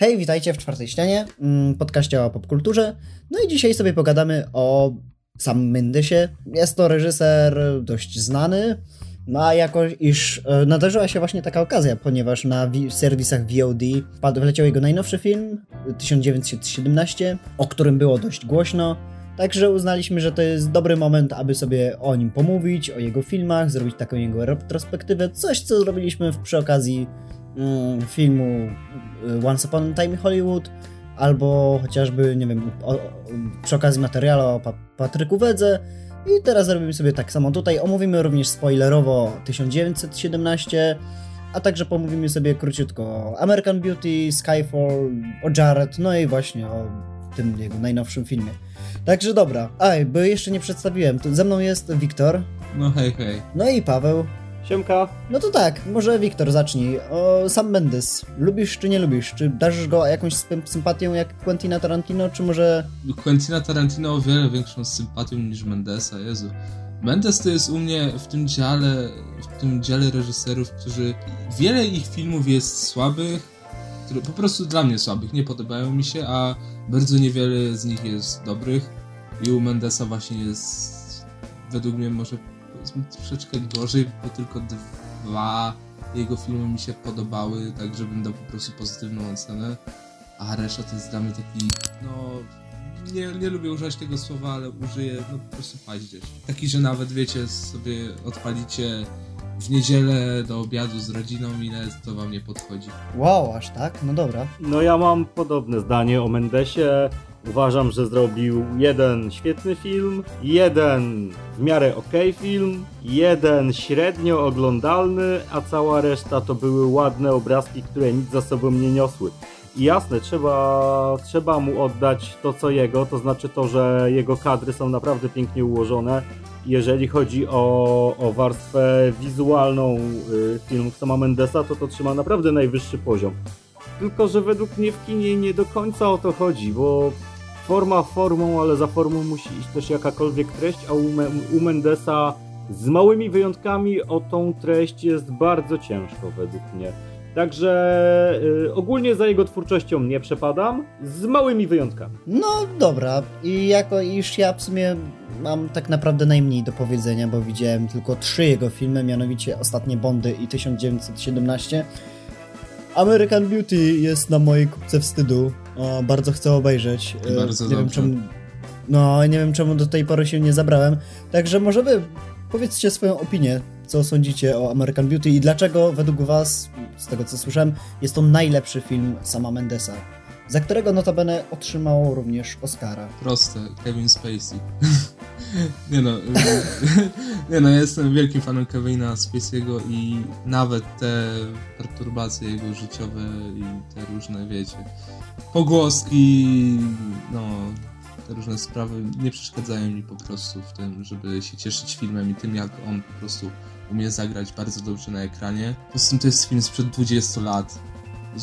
Hej, witajcie w czwartej ścianie, mm, podcaście o popkulturze. No i dzisiaj sobie pogadamy o Sam Mendesie. Jest to reżyser dość znany, no a jako iż e, nadarzyła się właśnie taka okazja, ponieważ na wi- serwisach VOD padł, wleciał jego najnowszy film 1917, o którym było dość głośno. Także uznaliśmy, że to jest dobry moment, aby sobie o nim pomówić, o jego filmach, zrobić taką jego retrospektywę, coś co zrobiliśmy przy okazji filmu y, Once Upon a Time in Hollywood, albo chociażby, nie wiem, o, o, przy okazji materiału o pa Patryku Wedze. I teraz zrobimy sobie tak samo tutaj. Omówimy również spoilerowo 1917, a także pomówimy sobie króciutko o American Beauty, Skyfall, o Jared, no i właśnie o tym jego najnowszym filmie. Także dobra. Aj, bo jeszcze nie przedstawiłem. Tu ze mną jest Wiktor. No hej, hej. No i Paweł. Siemka. No to tak, może Wiktor zacznij. O, Sam Mendes. Lubisz czy nie lubisz? Czy darzysz go jakąś sympatią jak Quentina Tarantino, czy może... Quentina Tarantino o wiele większą sympatią niż Mendesa, Jezu. Mendes to jest u mnie w tym dziale, w tym dziale reżyserów, którzy... Wiele ich filmów jest słabych, które po prostu dla mnie słabych, nie podobają mi się, a bardzo niewiele z nich jest dobrych. I u Mendesa właśnie jest według mnie może powiedzmy troszeczkę gorzej, bo tylko dwa jego filmy mi się podobały, tak żebym dał po prostu pozytywną ocenę. A reszta to jest dla mnie taki, no... Nie, nie lubię używać tego słowa, ale użyję no po prostu paździerz. Taki, że nawet wiecie, sobie odpalicie w niedzielę do obiadu z rodziną, ile to wam nie podchodzi. Wow, aż tak? No dobra. No ja mam podobne zdanie o Mendesie. Uważam, że zrobił jeden świetny film, jeden w miarę ok film, jeden średnio oglądalny, a cała reszta to były ładne obrazki, które nic za sobą nie niosły. I jasne, trzeba, trzeba mu oddać to co jego, to znaczy to, że jego kadry są naprawdę pięknie ułożone. Jeżeli chodzi o, o warstwę wizualną y, filmów Sama Mendesa, to to trzyma naprawdę najwyższy poziom. Tylko, że według mnie w kinie nie do końca o to chodzi, bo forma formą, ale za formą musi iść też jakakolwiek treść, a u, Me u Mendesa z małymi wyjątkami o tą treść jest bardzo ciężko według mnie. Także y, ogólnie za jego twórczością nie przepadam, z małymi wyjątkami. No dobra, i jako iż ja w sumie mam tak naprawdę najmniej do powiedzenia, bo widziałem tylko trzy jego filmy, mianowicie Ostatnie Bondy i 1917. American Beauty jest na mojej kupce wstydu. O, bardzo chcę obejrzeć. I bardzo nie dobrze. wiem czemu. No, nie wiem czemu do tej pory się nie zabrałem. Także może wy powiedzcie swoją opinię, co sądzicie o American Beauty i dlaczego według was, z tego co słyszałem, jest to najlepszy film sama Mendesa, za którego notabene otrzymał również Oscara. Proste, Kevin Spacey. nie no, nie no, ja jestem wielkim fanem Kevina Spacey'ego i nawet te perturbacje jego życiowe i te różne, wiecie, pogłoski, no, te różne sprawy nie przeszkadzają mi po prostu w tym, żeby się cieszyć filmem i tym, jak on po prostu umie zagrać bardzo dobrze na ekranie. Poza tym to jest film sprzed 20 lat.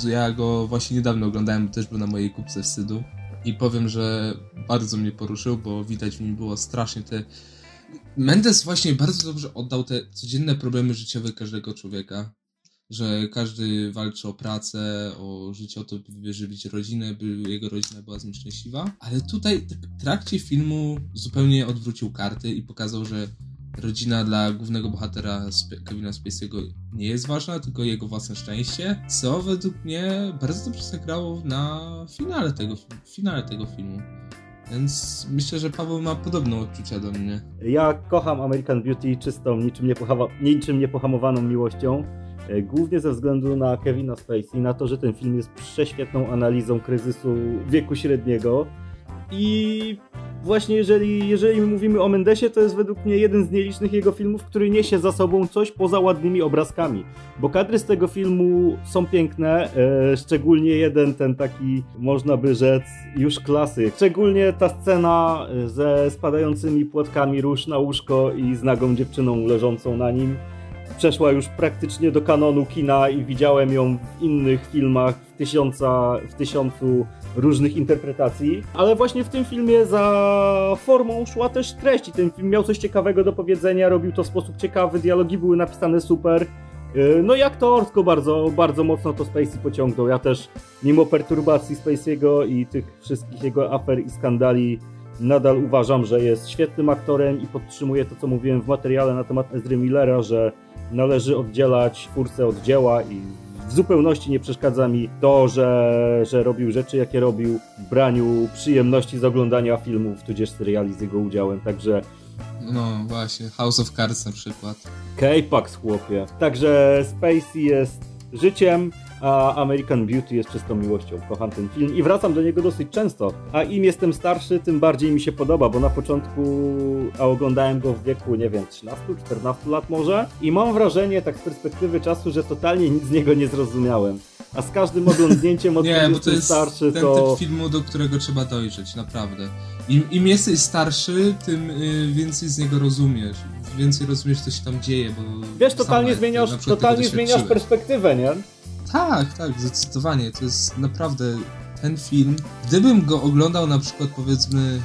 Ja go właśnie niedawno oglądałem, też był na mojej kupce wstydu. I powiem, że bardzo mnie poruszył, bo widać w nim było strasznie te. Mendes właśnie bardzo dobrze oddał te codzienne problemy życiowe każdego człowieka. Że każdy walczy o pracę, o życie, o to, by wyżywić rodzinę, by jego rodzina była z nim szczęśliwa. Ale tutaj w trakcie filmu zupełnie odwrócił karty i pokazał, że rodzina dla głównego bohatera Kevina Spacey'ego nie jest ważna, tylko jego własne szczęście, co według mnie bardzo dobrze zagrało na finale tego, fi- finale tego filmu. Więc myślę, że Paweł ma podobne odczucia do mnie. Ja kocham American Beauty czystą, niczym, niczym niepohamowaną miłością. E, Głównie ze względu na Kevina Spacey, na to, że ten film jest prześwietną analizą kryzysu wieku średniego. I właśnie jeżeli, jeżeli mówimy o Mendesie, to jest według mnie jeden z nielicznych jego filmów, który niesie za sobą coś poza ładnymi obrazkami. Bo kadry z tego filmu są piękne, e, szczególnie jeden ten taki, można by rzec, już klasyk. Szczególnie ta scena e, ze spadającymi płatkami róż na łóżko i z nagą dziewczyną leżącą na nim. Przeszła już praktycznie do kanonu kina i widziałem ją w innych filmach w, tysiąca, w tysiącu różnych interpretacji, ale właśnie w tym filmie za formą szła też treść i ten film miał coś ciekawego do powiedzenia, robił to w sposób ciekawy, dialogi były napisane super. Y, no i aktorsko bardzo, bardzo mocno to Spacey pociągnął. Ja też, mimo perturbacji Spacey'ego i tych wszystkich jego afer i skandali, nadal uważam, że jest świetnym aktorem i podtrzymuję to, co mówiłem w materiale na temat Ezry Millera, że należy oddzielać twórcę od dzieła i w zupełności nie przeszkadza mi to, że, że robił rzeczy, jakie robił w braniu przyjemności z oglądania filmów, tudzież seriali z jego udziałem, także no właśnie, House of Cards na przykład. K-Pax, chłopie. Także Spacey jest życiem, a American Beauty jest czystą miłością. Kocham ten film i wracam do niego dosyć często. A im jestem starszy, tym bardziej mi się podoba, bo na początku a oglądałem go w wieku, nie wiem, 13-14 lat może i mam wrażenie, tak z perspektywy czasu, że totalnie nic z niego nie zrozumiałem. A z każdym oglądnięciem od nie, bo to jest starszy, ten to... typ filmu, do którego trzeba dojrzeć, naprawdę. Im, im jesteś starszy, tym y, więcej z niego rozumiesz. Więcej rozumiesz, co się tam dzieje, bo... Wiesz, totalnie zmieniasz, totalnie zmieniasz perspektywę, nie? Tak, tak, zdecydowanie. To jest naprawdę ten film. Gdybym go oglądał na przykład powiedzmy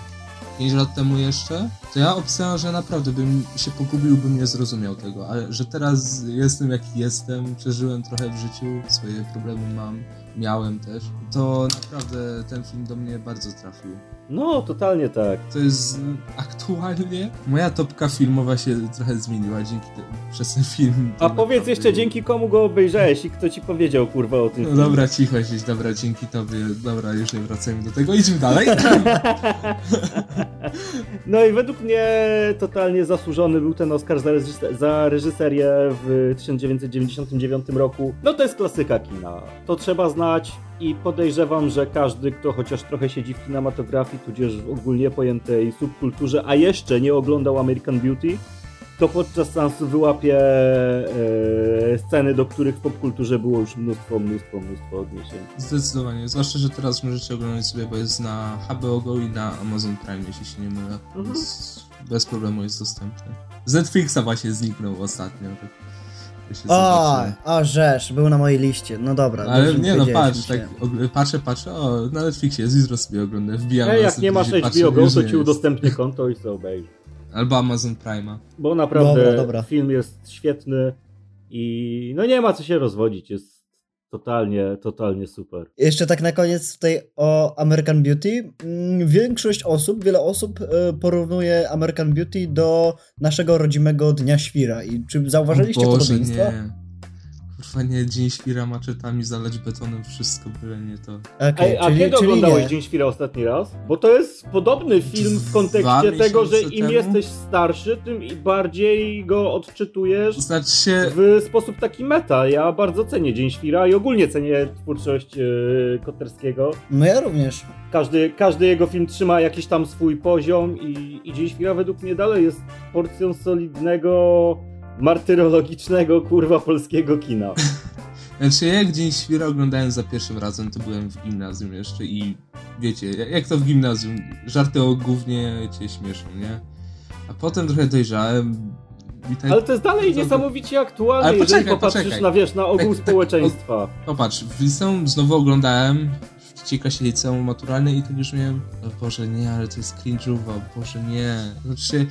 5 lat temu jeszcze, to ja obstawiam, że naprawdę bym się pogubił, bym nie zrozumiał tego, ale że teraz jestem jaki jestem, przeżyłem trochę w życiu, swoje problemy mam, miałem też, to naprawdę ten film do mnie bardzo trafił. No, totalnie tak. To jest aktualnie moja topka filmowa się trochę zmieniła dzięki temu, przez ten film. A powiedz jeszcze dzięki komu go obejrzałeś i kto ci powiedział kurwa o tym No filmie. dobra, cicho jesteś, dobra, dzięki tobie. Dobra, już nie wracajmy do tego, idźmy dalej. no i według mnie totalnie zasłużony był ten Oscar za, reżyser za reżyserię w 1999 roku. No to jest klasyka kina. To trzeba znać i podejrzewam, że każdy, kto chociaż trochę siedzi w kinematografii, tudzież w ogólnie pojętej subkulturze, a jeszcze nie oglądał American Beauty, to podczas seansu wyłapie e, sceny, do których w popkulturze było już mnóstwo, mnóstwo, mnóstwo odniesień. Zdecydowanie, zwłaszcza, że teraz możecie oglądać sobie, bo jest na HBO Go i na Amazon Prime, jeśli się nie mylę. Mhm. Bez problemu jest dostępny. Z Netflixa właśnie zniknął ostatnio. Tak o, o, rzesz, był na mojej liście. No dobra. Ale nie no, patrz, tak patrzę, patrzę, o, na Netflixie jest, jutro sobie oglądam, wbijam Ej, jak nie masz HBO Go, to ci udostępnię konto i sobie obejrz. Albo Amazon Prime'a. Bo naprawdę dobra, dobra. film jest świetny i no nie ma co się rozwodzić, jest Totalnie, totalnie super. Jeszcze tak na koniec tutaj o American Beauty. Mm, większość osób, wiele osób e, porównuje American Beauty do naszego rodzimego Dnia Świra. I czy zauważyliście Boże, podobieństwo? Nie. Kurwa nie, Dzień Świra maczetami zaleć betonem, wszystko byle nie to. Okay, Ej, a czyli, kiedy czyli oglądałeś nie. Dzień Świra ostatni raz? Bo to jest podobny film w kontekście tego, że im temu? jesteś starszy, tym bardziej go odczytujesz znaczy się... w sposób taki meta. Ja bardzo cenię Dzień Świra i ogólnie cenię twórczość yy, Koterskiego. No ja również. Każdy, każdy jego film trzyma jakiś tam swój poziom i, i Dzień Świra według mnie dalej jest porcją solidnego martyrologicznego, kurwa, polskiego kina. Znaczy, jak Dzień Świra oglądałem za pierwszym razem, to byłem w gimnazjum jeszcze i wiecie, jak to w gimnazjum, żarty o głównie cię śmieszą, nie? A potem trochę dojrzałem. Tak... Ale to jest dalej niesamowicie aktualne, Ale poczekaj, jeżeli popatrzysz poczekaj. na, wiesz, na ogół tak, społeczeństwa. Tak, popatrz, w liceum znowu oglądałem, w trzeciej klasie liceum maturalne i to już miałem, o Boże, nie, ale to jest cringe'owa, Boże, nie. Znaczy,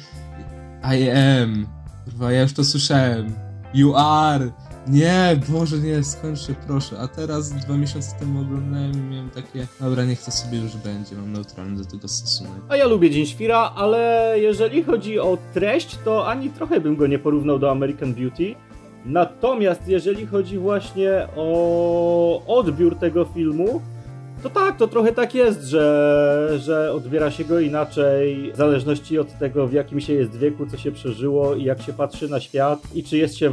I am Kurwa, ja już to słyszałem. You are! Nie, Boże, nie, skończ się, proszę. A teraz dwa miesiące temu oglądałem i miałem takie, dobra, niech to sobie już będzie, mam neutralny do tego stosunek. A ja lubię Dzień Świra, ale jeżeli chodzi o treść, to ani trochę bym go nie porównał do American Beauty. Natomiast jeżeli chodzi właśnie o odbiór tego filmu, to tak, to trochę tak jest, że, że odbiera się go inaczej w zależności od tego, w jakim się jest wieku, co się przeżyło i jak się patrzy na świat i czy jest się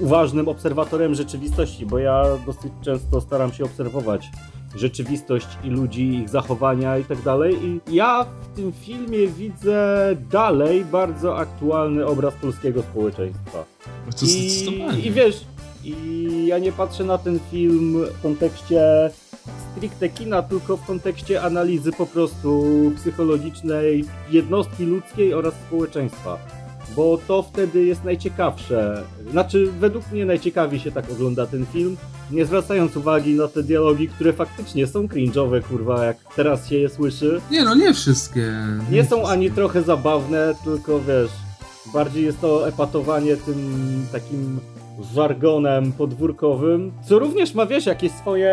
uważnym obserwatorem rzeczywistości, bo ja dosyć często staram się obserwować rzeczywistość i ludzi, ich zachowania i tak dalej. I ja w tym filmie widzę dalej bardzo aktualny obraz polskiego społeczeństwa. No to I, I wiesz, i ja nie patrzę na ten film w kontekście stricte kina, tylko w kontekście analizy po prostu psychologicznej jednostki ludzkiej oraz społeczeństwa. Bo to wtedy jest najciekawsze. Znaczy, według mnie najciekawiej się tak ogląda ten film, nie zwracając uwagi na te dialogi, które faktycznie są cringe'owe, kurwa, jak teraz się je słyszy. Nie no, nie wszystkie. Nie, nie są wszystkie. ani trochę zabawne, tylko wiesz, bardziej jest to epatowanie tym takim żargonem podwórkowym, co również ma, wiesz, jakieś swoje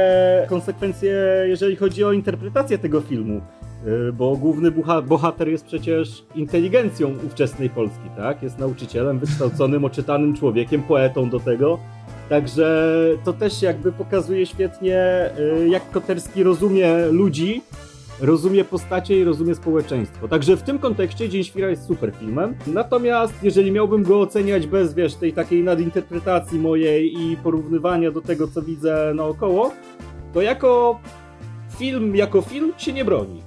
konsekwencje, jeżeli chodzi o interpretację tego filmu. Y, bo główny bohater jest przecież inteligencją ówczesnej Polski, tak? Jest nauczycielem, wykształconym, oczytanym człowiekiem, poetą do tego. Także to też jakby pokazuje świetnie, y, jak Koterski rozumie ludzi, rozumie postacie i rozumie społeczeństwo. Także w tym kontekście Dzień Świra jest super filmem. Natomiast jeżeli miałbym go oceniać bez, wiesz, tej takiej nadinterpretacji mojej i porównywania do tego, co widzę naokoło, to jako film, jako film się nie broni.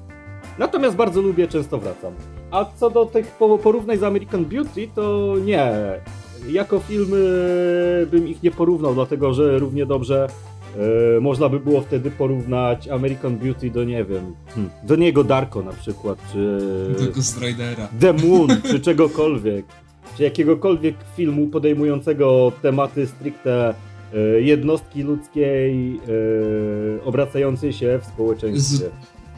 Natomiast bardzo lubię, często wracam. A co do tych porównań z American Beauty, to nie. Jako filmy bym ich nie porównał, dlatego że równie dobrze e, można by było wtedy porównać American Beauty do, nie wiem, hmm, do niego Darko na przykład, czy... Do Ghost Ridera. The Moon, czy czegokolwiek. Czy jakiegokolwiek filmu podejmującego tematy stricte e, jednostki ludzkiej e, obracającej się w społeczeństwie. Z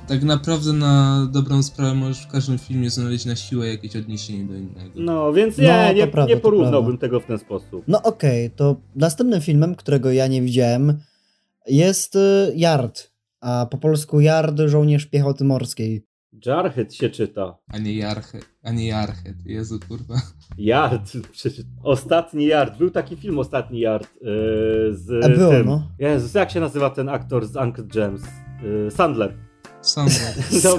tak naprawdę na dobrą sprawę możesz w każdym filmie znaleźć na siłę jakieś odniesienie do innego. No, więc nie, no, nie, prawda, nie porównałbym tego w ten sposób. No okej, okay, to następnym filmem, którego ja nie widziałem, jest y, Yard, a po polsku Yard, żołnierz piechoty morskiej. Jarhead się czyta. A nie Jarhead, a nie Jarhead, Jezu kurwa. Yard, ostatni Yard, był taki film Ostatni Yard yy, z a było, tym. no. Jezus, jak się nazywa ten aktor z Uncle James? Yy, Sandler. Sandler. To,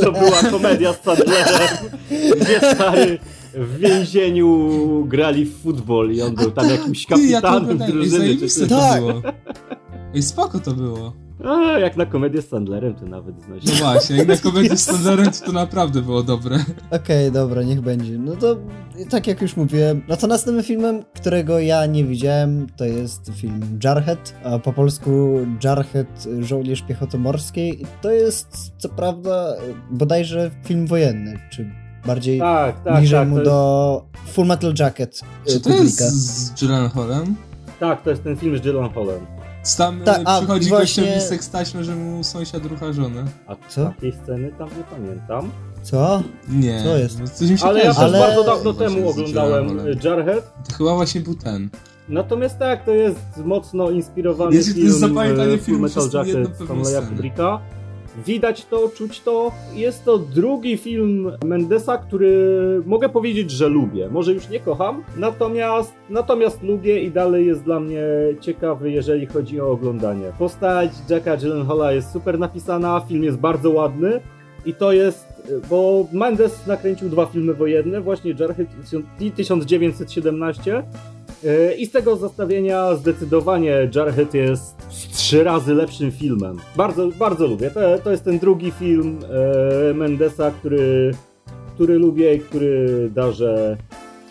to była komedia z Sandlerem, gdzie stary w więzieniu grali w futbol i on był tam jakimś kapitanem drużyny. Czy to tak. Ej, spoko to było. A, jak na komedię z Sandlerem to nawet znosi. No właśnie, jak na komedię z Sandlerem to, to naprawdę było dobre. Okej, okay, dobra, niech będzie. No to tak jak już mówiłem, no to następnym filmem, którego ja nie widziałem, to jest film Jarhead, a po polsku Jarhead, Żołnierz Piechoty Morskiej. To jest, co prawda, bodajże film wojenny, czy bardziej tak, tak, bliżej tak, mu jest... do Full Metal Jacket Czy to jest z Gyllenhaalem? Tak, to jest ten film z Gyllenhaalem. Tam Ta, a, przychodzi właśnie... gościowi seks staśmy, że mu sąsiad rucha żonę. A co? Takiej sceny tam nie pamiętam. Co? Nie. Co jest? No, Ale ja też Ale... bardzo dawno temu oglądałem Jarhead. To chyba właśnie był ten. Natomiast tak, to jest mocno inspirowany jest, film jest zapamiętanie filmu Metal Jacket Stanleya Kubricka. Widać to, czuć to. Jest to drugi film Mendesa, który mogę powiedzieć, że lubię. Może już nie kocham, natomiast, natomiast lubię i dalej jest dla mnie ciekawy, jeżeli chodzi o oglądanie. Postać Jacka Gyllenhaala jest super napisana, film jest bardzo ładny i to jest, bo Mendes nakręcił dwa filmy wojenne, właśnie Jarhead i 1917 E, I z tego zestawienia zdecydowanie Jarhead jest trzy razy lepszym filmem. Bardzo, bardzo lubię. To, to jest ten drugi film e, Mendesa, który, który lubię i który darzę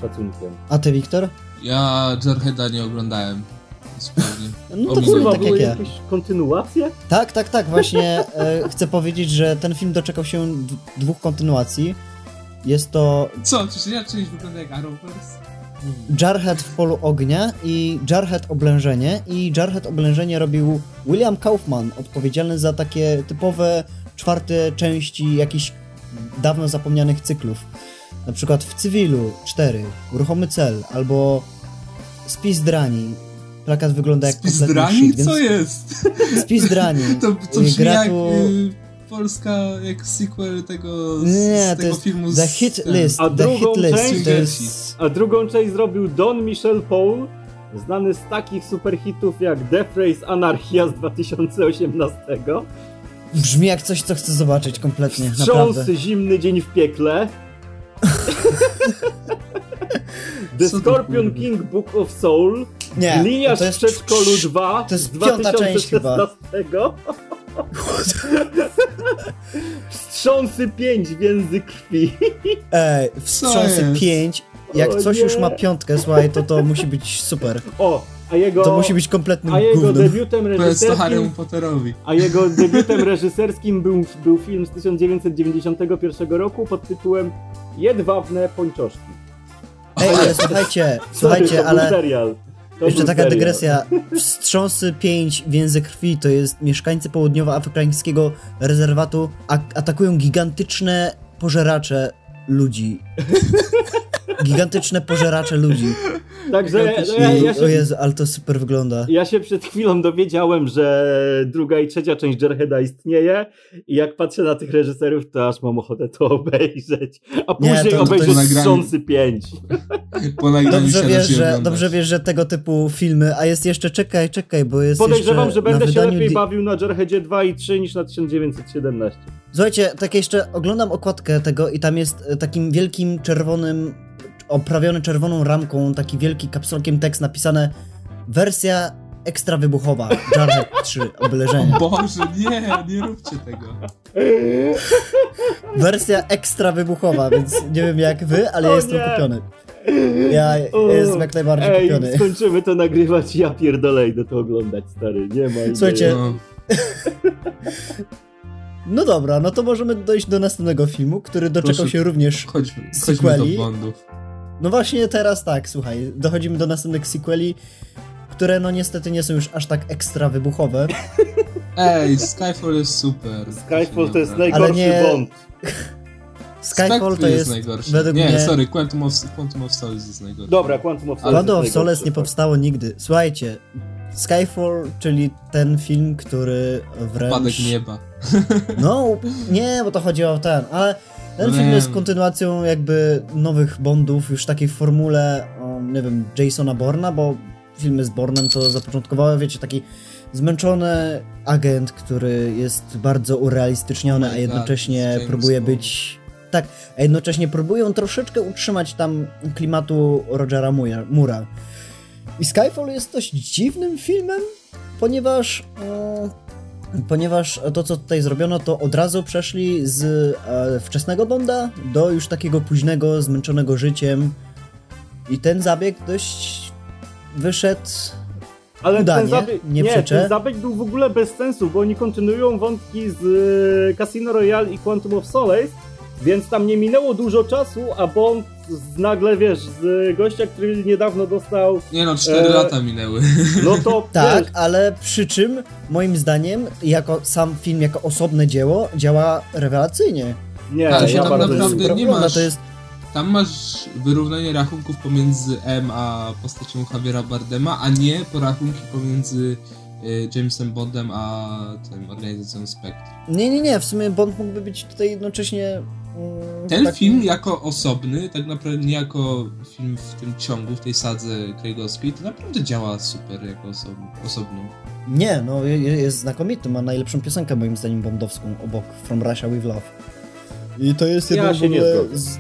szacunkiem. A ty, Wiktor? Ja Jarheada nie oglądałem. No to kurwa, tak były jakieś kontynuacje? Tak, tak, tak. Właśnie e, chcę powiedzieć, że ten film doczekał się dwóch kontynuacji. Jest to... Co? Czy ja część wygląda jak Arrowverse? Jarhead w polu ognia i Jarhead oblężenie i Jarhead oblężenie robił William Kaufman, odpowiedzialny za takie typowe czwarte części jakichś dawno zapomnianych cyklów. Na przykład w Cywilu 4, Ruchomy Cel albo Spis Drani. Plakat wygląda jak Spis Drani? Shit, Co jest? Spis Drani. to, to brzmi jak... Polska jak sequel tego, nie, z tego jest filmu The Hit List. A the hit list część, jest... a drugą część zrobił Don Michel Paul, znany z takich superhitów jak Death Race Anarchia z 2018. Brzmi jak coś, co chcę zobaczyć kompletnie, Wstrząs Zimny Dzień w Piekle. The Scorpion King Book of Soul. Nie, Linia z przedszkolu 2 to jest z 2016. Wstrząsy 5 więzy krwi. Ej, wstrząsy 5. Jak o coś nie. już ma piątkę, słuchaj, to to musi być super. O, a jego, to musi być kompletnym A jego gównem. debiutem reżyserskim... Potterowi. A jego debiutem reżyserskim był, był film z 1991 roku pod tytułem Jedwabne pończoszki. Ej, ale słuchajcie, słuchajcie, ale... Serial. To Jeszcze taka dygresja. Wstrząsy 5 więzy krwi to jest mieszkańcy południowoafrykańskiego rezerwatu atakują gigantyczne pożeracze ludzi. Gigantyczne pożeracze ludzi. Także no, ja, ja, I, o się, Jezu, ale to super wygląda. ja się przed chwilą dowiedziałem, że druga i trzecia część Jarheada istnieje i jak patrzę na tych reżyserów, to aż mam ochotę to obejrzeć. A Nie, później to- to obejrzę. Strząsy 5. Po nagraniu Dobrze wiesz, że, dobrze wiesz, że tego typu filmy, a jest jeszcze, czekaj, czekaj, bo jest Podejrzewam, jeszcze że będę na się wydaniu lepiej di- bawił na Jarheadzie 2 i 3 niż na 1917. Słuchajcie, tak jeszcze oglądam okładkę tego i tam jest e, takim wielkim czerwonym, oprawiony czerwoną ramką, taki wielki kapsulkiem tekst napisane wersja ekstra wybuchowa, Jarhead 3, obeleżenie. Boże, nie, nie róbcie tego. Wersja ekstra wybuchowa, więc nie wiem jak wy, ale O ja jestem nie. kupiony. Ja O, jestem jak najbardziej Ej, kupiony. skończymy to nagrywać i ja pierdolę idę to oglądać, stary. Nie ma idei. Słuchajcie, No, No dobra, no to możemy dojść do następnego filmu, który doczekał Proszę. się również chodźmy, chodźmy Sequeli? do Bondów. No właśnie teraz tak, słuchaj, dochodzimy do następnych sequeli, które no niestety nie są już aż tak ekstra wybuchowe. Ej, Skyfall jest super. Skyfall to jest najgorszy nie- Bond. Skyfall to jest, najgorszy. według nie, mnie... sorry, Quantum of, Quantum of Solace jest najgorszy. Dobra, Quantum of Solace Quantum of Solace nie tak. powstało nigdy. Słuchajcie, Skyfall, czyli ten film, który wręcz... Upadek nieba. No, nie, bo to chodzi o ten, ale ten No film jest kontynuacją jakby nowych Bondów, już takiej formule, o, nie wiem, Jasona Borna, bo filmy z Bornem to zapoczątkowały, wiecie, taki zmęczony agent, który jest bardzo urealistyczniony, Oh a jednocześnie próbuje być... Tak, a jednocześnie próbują troszeczkę utrzymać tam klimatu Rogera Moora. I Skyfall jest dość dziwnym filmem, ponieważ... mm, ponieważ to, co tutaj zrobiono, to od razu przeszli z e, wczesnego Bonda do już takiego późnego, zmęczonego życiem. I ten zabieg dość wyszedł. Ale Udanie, ten zabieg, nie nie, przeczę. ten zabieg był w ogóle bez sensu, bo oni kontynuują wątki z e, Casino Royale i Quantum of Solace, więc tam nie minęło dużo czasu, a Bond z, nagle, wiesz, z gościa, który niedawno dostał, Nie no, 4 E, lata minęły. no to Tak, wiesz, ale przy czym, moim zdaniem, jako sam film, jako osobne dzieło, działa rewelacyjnie. nie, Tak, To że się ja tam bardzo naprawdę nie masz- To jest, Tam masz wyrównanie rachunków pomiędzy M a postacią Javiera Bardema, a nie porachunki pomiędzy e, Jamesem Bondem a tym organizacją Spectre. nie, nie, nie, w sumie Bond mógłby być tutaj jednocześnie... mm, Ten taki- film jako osobny, tak naprawdę nie jako film w tym ciągu, w tej sadze Craigowskiej, to naprawdę działa super jako osobny. osobny. Nie, no je- je- jest znakomity, ma najlepszą piosenkę moim zdaniem bondowską obok From Russia With Love. I to jest Ja jeden w się z...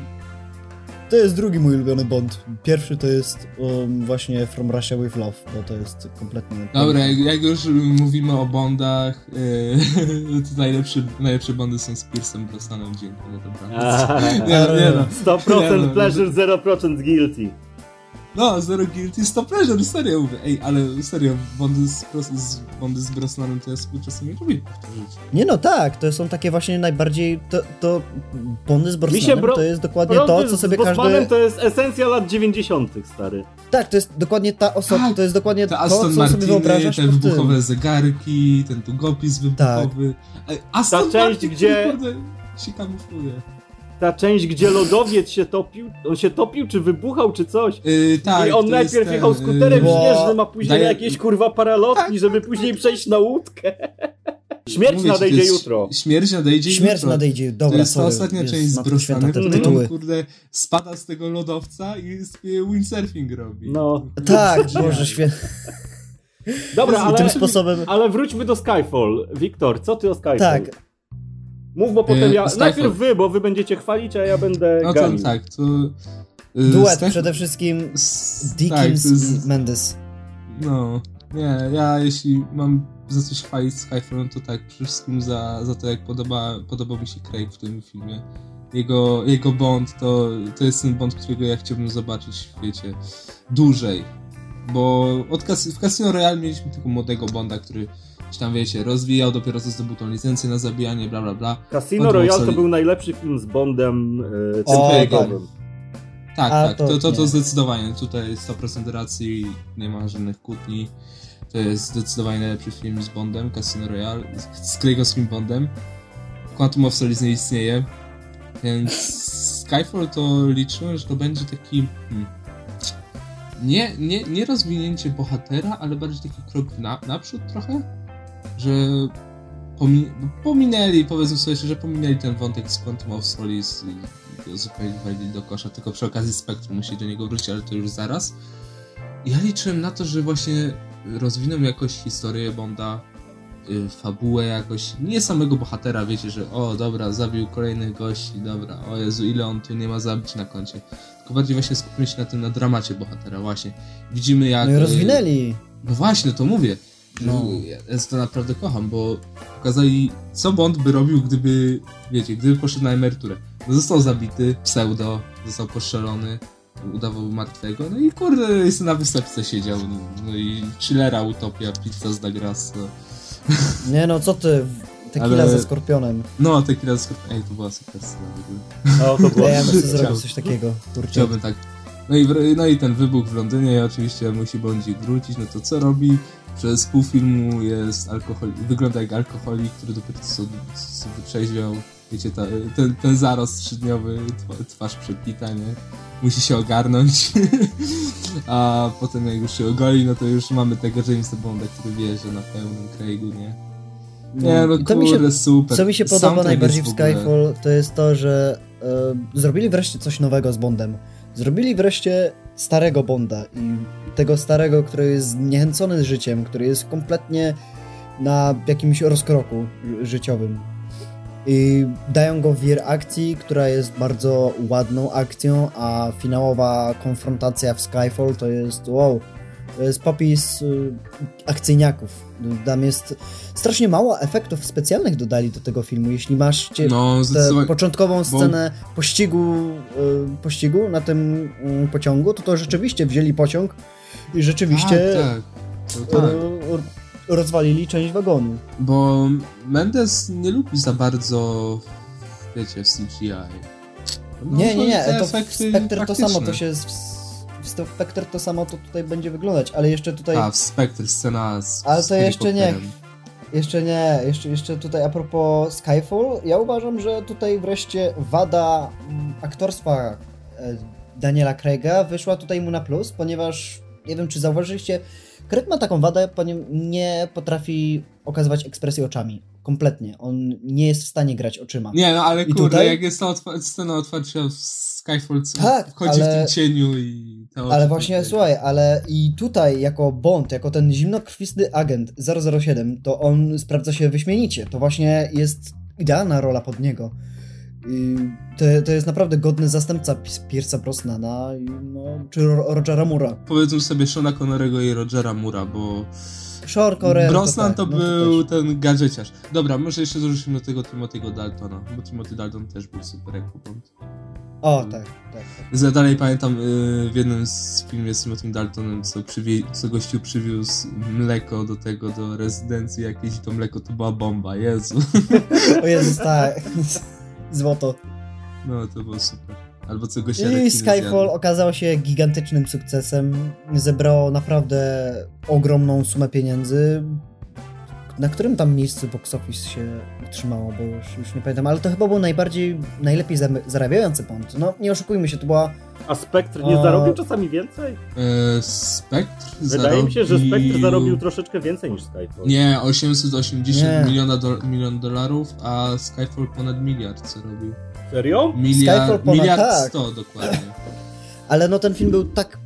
To jest drugi mój ulubiony Bond. Pierwszy to jest um, właśnie From Russia With Love, bo to jest kompletnie... Dobra, jak, jak już mówimy o Bondach, yy, to najlepsze, najlepsze Bondy są z Piersem Brosnanem, dziękuję, dobra. Nie, no, nie no. 100% Nie no. pleasure, 0% guilty. No, Zero Guilty, Stop Pleasure, serio mówię. Ej, ale serio, Bondy z, z, Bondy z Brosnanem to ja współczesnie nie lubię powtórzyć. Nie no tak, to są takie właśnie najbardziej... To, to Bondy z Brosnanem bro- to jest dokładnie to, co sobie Bosmanem każdy... to jest esencja lat 90., stary. Tak, to jest dokładnie ta osoba, Tak, to jest dokładnie to, Aston co sobie Martiny, wyobrażasz te wybuchowe zegarki, ten długopis wybuchowy. Ej, Aston Ta część, Martin, gdzie- się kamufluje. Ta część, gdzie lodowiec się topił, on się topił, czy wybuchał, czy coś. Yy, tak, I on najpierw jest ten, jechał skuterem Bo- śnieżnym, a później daje- jakieś kurwa paralotki, Tak, żeby później przejść na łódkę. Śmierć Mówię nadejdzie jest- jutro. Śmierć nadejdzie Śmierć jutro. nadejdzie, dobra, to jest ta sorry, ostatnia jest część z Brosnanem, w którym kurde, spada z tego lodowca i windsurfing robi. No. Tak, Boże święty. Dobra, I tym ale, sposobem... ale wróćmy do Skyfall. Wiktor, co ty o Skyfall? Tak, Mów, bo potem Yy, ja... Najpierw wy, bo wy będziecie chwalić, a ja będę No to ganił. tak, to... yy, duet przede wszystkim s- Dickens tak, i Mendes. No, nie, ja jeśli mam za coś chwalić Skyfall, to tak, przede wszystkim za, za to, jak podoba, podobał mi się Craig w tym filmie. Jego, jego Bond to, to jest ten Bond, którego ja chciałbym zobaczyć w świecie dłużej. Bo od Cas- w Casino Royale mieliśmy tylko młodego Bonda, który się tam, wiecie, rozwijał, dopiero co zdobył tą licencję na zabijanie, bla bla bla. Casino Royale to był najlepszy film z Bondem e, O, tym tak. Tak, A, tak, to to, to, to nie. zdecydowanie. Tutaj 100% racji, nie ma żadnych kłótni. To jest zdecydowanie najlepszy film z Bondem, Casino Royale, z, z Craigowskim Bondem. Quantum of Solace nie istnieje, więc Skyfall to liczyłem, że to będzie taki... Hmm, nie, nie, nie rozwinięcie bohatera, ale bardziej taki krok na, naprzód trochę, że pomi pominęli, powiedzmy sobie że pominęli ten wątek z Quantum of Solace i zupełnie wywalili do kosza, tylko przy okazji Spektrum musi do niego wrócić, ale to już zaraz. Ja liczyłem na to, że właśnie rozwiną jakoś historię Bonda, yy, fabułę jakoś, nie samego bohatera, wiecie, że o dobra, zabił kolejnych gości, dobra, o Jezu, ile on tu nie ma zabić na koncie. Tylko bardziej właśnie skupmy się na tym, na dramacie bohatera, właśnie. Widzimy jak... No i rozwinęli. No właśnie, to mówię. No. Ja to naprawdę kocham, bo pokazali, co Bond by robił, gdyby, wiecie, gdyby poszedł na emeryturę. No został zabity, pseudo, został poszczelony, udawał martwego, no i kurde, jest na wystawce siedział, no, no i chillera, utopia, pizza z Dagras, no. Nie no, co ty, tequila Ale- ze skorpionem. No, tequila z Ej, to była super scena w ogóle. No, to było. Ja bym zrobił coś takiego, kurczę. Chciałbym tak. No i, no i ten wybuch w Londynie, oczywiście musi Bondzik wrócić, no to co robi? Przez pół filmu jest alkohol, wygląda jak alkoholik, który dopiero co, co wytrzeźwiał. Wiecie, ta, ten, ten zarost trzydniowy, twa- twarz przepita, nie? Musi się ogarnąć. A potem jak już się ogoli, no to już mamy tego Jamesa Bonda, który wierzy na pełnym Craigu, nie? Nie, no I to mi się, kurde, super. co mi się podoba Soundtrack najbardziej w Skyfall, to jest to, że e, zrobili wreszcie coś nowego z Bondem. Zrobili wreszcie starego Bonda i tego starego, który jest zniechęcony życiem, który jest kompletnie na jakimś rozkroku ży- życiowym. I dają go w wir akcji, która jest bardzo ładną akcją, a finałowa konfrontacja w Skyfall to jest wow. To jest popis y, akcyjniaków. Tam jest strasznie mało efektów specjalnych dodali do tego filmu. Jeśli masz No, tę początkową scenę pościgu, y, pościgu na tym y, pociągu, to to rzeczywiście wzięli pociąg i rzeczywiście Tak, tak. To tak. Rozwalili część wagonu. Bo Mendes nie lubi za bardzo, wiecie, CGI. No, nie, nie, nie, te to Spectre to samo, to się w Spectre to samo to tutaj będzie wyglądać, ale jeszcze tutaj A, w Spectre scena z Ale to jeszcze nie. Jeszcze nie, jeszcze, jeszcze tutaj a propos Skyfall, ja uważam, że tutaj wreszcie wada aktorstwa e, Daniela Craiga wyszła tutaj mu na plus, ponieważ nie wiem czy zauważyliście, Craig ma taką wadę, ponieważ nie potrafi okazywać ekspresji oczami. Kompletnie. On nie jest w stanie grać oczyma. Nie, no ale I kurde, tutaj- jak jest ta otwa- scena otwarcia w Skyfall, Tak, wchodzi ale- w tym cieniu i te oczy Ale właśnie, tutaj. słuchaj, ale i tutaj jako Bond, jako ten zimnokrwisty agent 007, to on sprawdza się wyśmienicie. To właśnie jest idealna rola pod niego. To, to jest naprawdę godny zastępca Pi- Pierce'a Brosnana no, czy Ro- Rogera Mura. Powiedzmy sobie Shona Connerego i Rogera Mura, bo Shore Correa Brosnan to, tak, no był też. ten gadżeciarz. Dobra, może jeszcze dorzucimy do tego Timothy'ego Daltona, bo Timothy Dalton też był super Bond. O, tak, tak. tak. Dalej pamiętam y, w jednym z filmie z Timothy Daltonem, co, przywie- co gościu przywiózł mleko do tego, do rezydencji jakiejś i to mleko to była bomba, Jezu. O Jezus, tak. Złoto. No, to było super. Albo co gościa I Skyfall okazał się gigantycznym sukcesem. Zebrało naprawdę ogromną sumę pieniędzy. Na którym tam miejscu box office się utrzymało, bo już, już nie pamiętam, ale to chyba był najbardziej, najlepiej zarabiający Bond. No, nie oszukujmy się, to była... A Spectre nie A- zarobił czasami więcej? E, Spectre Wydaje mi się, że zarobił- Spectre zarobił troszeczkę więcej niż Skyfall. Nie, 880 Nie. miliona do, milion dolarów, a Skyfall ponad miliard co robił. Serio? Miliard, Skyfall ponad- miliard tak. 100 dokładnie. Ale no ten film był tak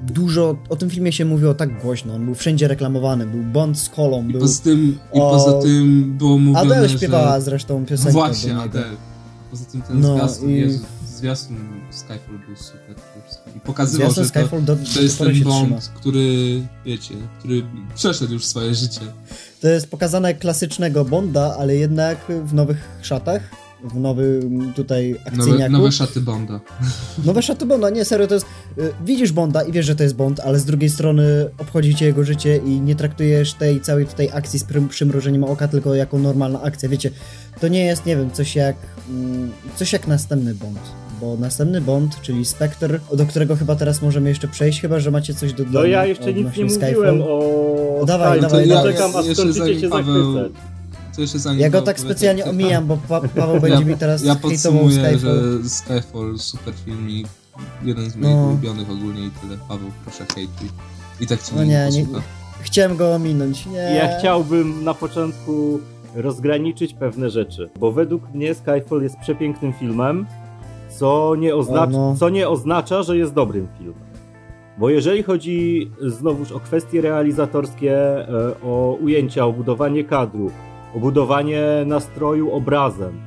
dużo, o tym filmie się mówiło tak głośno, on był wszędzie reklamowany, był Bond z kolą, I był... poza tym, i O, poza tym było mówione, Adele że... śpiewała zresztą piosenkę Właśnie. Adele. Poza tym ten No zwiastun, i- Jezu, zwiastun Skyfall był super. I pokazywał, Zwiastun że to, Skyfall do, to jest ten Bond, trzyma. który, wiecie, który przeszedł już swoje życie. To jest pokazane klasycznego Bonda, ale jednak w nowych szatach, w nowym tutaj Nowe, akcyjniaku. nowe szaty Bonda. Nowe szaty Bonda, nie, serio, to jest... y, Widzisz Bonda i wiesz, że to jest Bond, ale z drugiej strony obchodzi cię jego życie i nie traktujesz tej całej tutaj akcji z prym, przymrożeniem oka tylko jako normalna akcja, wiecie. To nie jest, nie wiem, coś jak... mm, coś jak następny Bond. Bo następny Bond, czyli Spectre, do którego chyba teraz możemy jeszcze przejść, chyba, że macie coś do No dodania ja jeszcze nic nie odnośnie mówiłem Skyfall. o Dawaj, Skyfall. dawaj, ja dawaj. czekam, aż skończycie się Paweł- zachwycać. To jeszcze zanim Ja go tak specjalnie to- omijam, bo pa Paweł będzie mi teraz Ja podsumuję, Skyfall. że Skyfall super filmik. jeden z moich No. ulubionych ogólnie i tyle. Paweł, proszę hejtuj. I tak cię No nie, nie, nie-. Chciałem go ominąć, nie. Ja chciałbym na początku rozgraniczyć pewne rzeczy, bo według mnie Skyfall jest przepięknym filmem, co nie, oznacza, no. co nie oznacza, że jest dobrym filmem. Bo jeżeli chodzi znowuż o kwestie realizatorskie, e, o ujęcia, o budowanie kadru, o budowanie nastroju obrazem,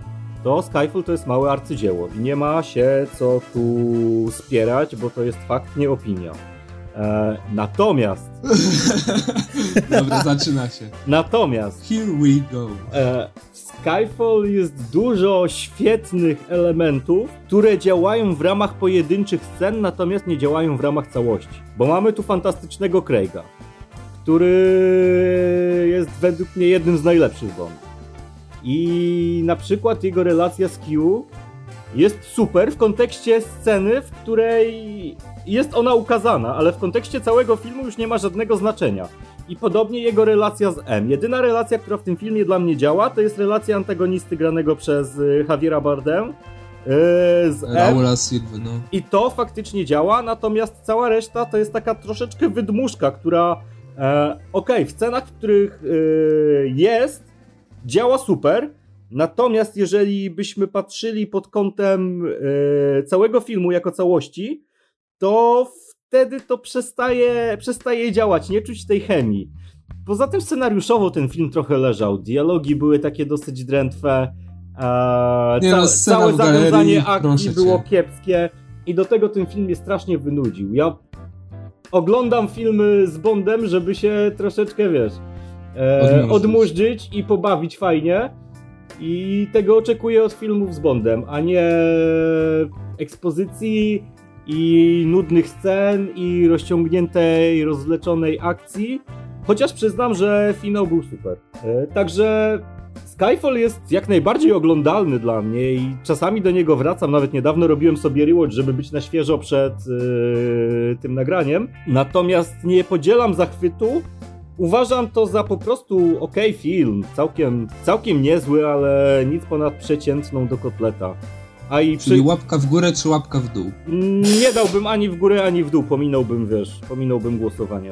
to Skyfall to jest małe arcydzieło i nie ma się co tu spierać, bo to jest fakt, nie opinia. E, natomiast, Dobra, zaczyna się. natomiast Here we go. E, Skyfall jest dużo świetnych elementów, które działają w ramach pojedynczych scen, natomiast nie działają w ramach całości. Bo mamy tu fantastycznego Craiga, który jest według mnie jednym z najlepszych Bond. I na przykład jego relacja z Q jest super w kontekście sceny, w której jest ona ukazana, ale w kontekście całego filmu już nie ma żadnego znaczenia. I podobnie jego relacja z M. Jedyna relacja, która w tym filmie dla mnie działa, to jest relacja antagonisty granego przez y, Javiera Bardem y, z M. Laura Silva, no. I to faktycznie działa, natomiast cała reszta to jest taka troszeczkę wydmuszka, która e, okej, w scenach, w których e, jest, działa super, natomiast jeżeli byśmy patrzyli pod kątem e, całego filmu jako całości, to wtedy to przestaje, przestaje działać, nie czuć tej chemii. Poza tym scenariuszowo ten film trochę leżał, dialogi były takie dosyć drętwe, e, Nie no, całe, zawiązanie akcji było kiepskie i do tego ten film mnie strasznie wynudził. Ja oglądam filmy z Bondem, żeby się troszeczkę, wiesz, e, Odmurzyć. i pobawić fajnie. I tego oczekuję od filmów z Bondem, a nie ekspozycji i nudnych scen i rozciągniętej, rozleczonej akcji. Chociaż przyznam, że finał był super. E, Także Skyfall jest jak najbardziej oglądalny dla mnie i czasami do niego wracam. Nawet niedawno robiłem sobie rewatch, żeby być na świeżo przed e, tym nagraniem. Natomiast nie podzielam zachwytu. Uważam to za po prostu ok film. Całkiem, całkiem niezły, ale nic ponad przeciętną do kotleta. A i przy... Czyli łapka w górę czy łapka w dół? Nie dałbym ani w górę, ani w dół. Pominąłbym, wiesz, pominąłbym głosowania.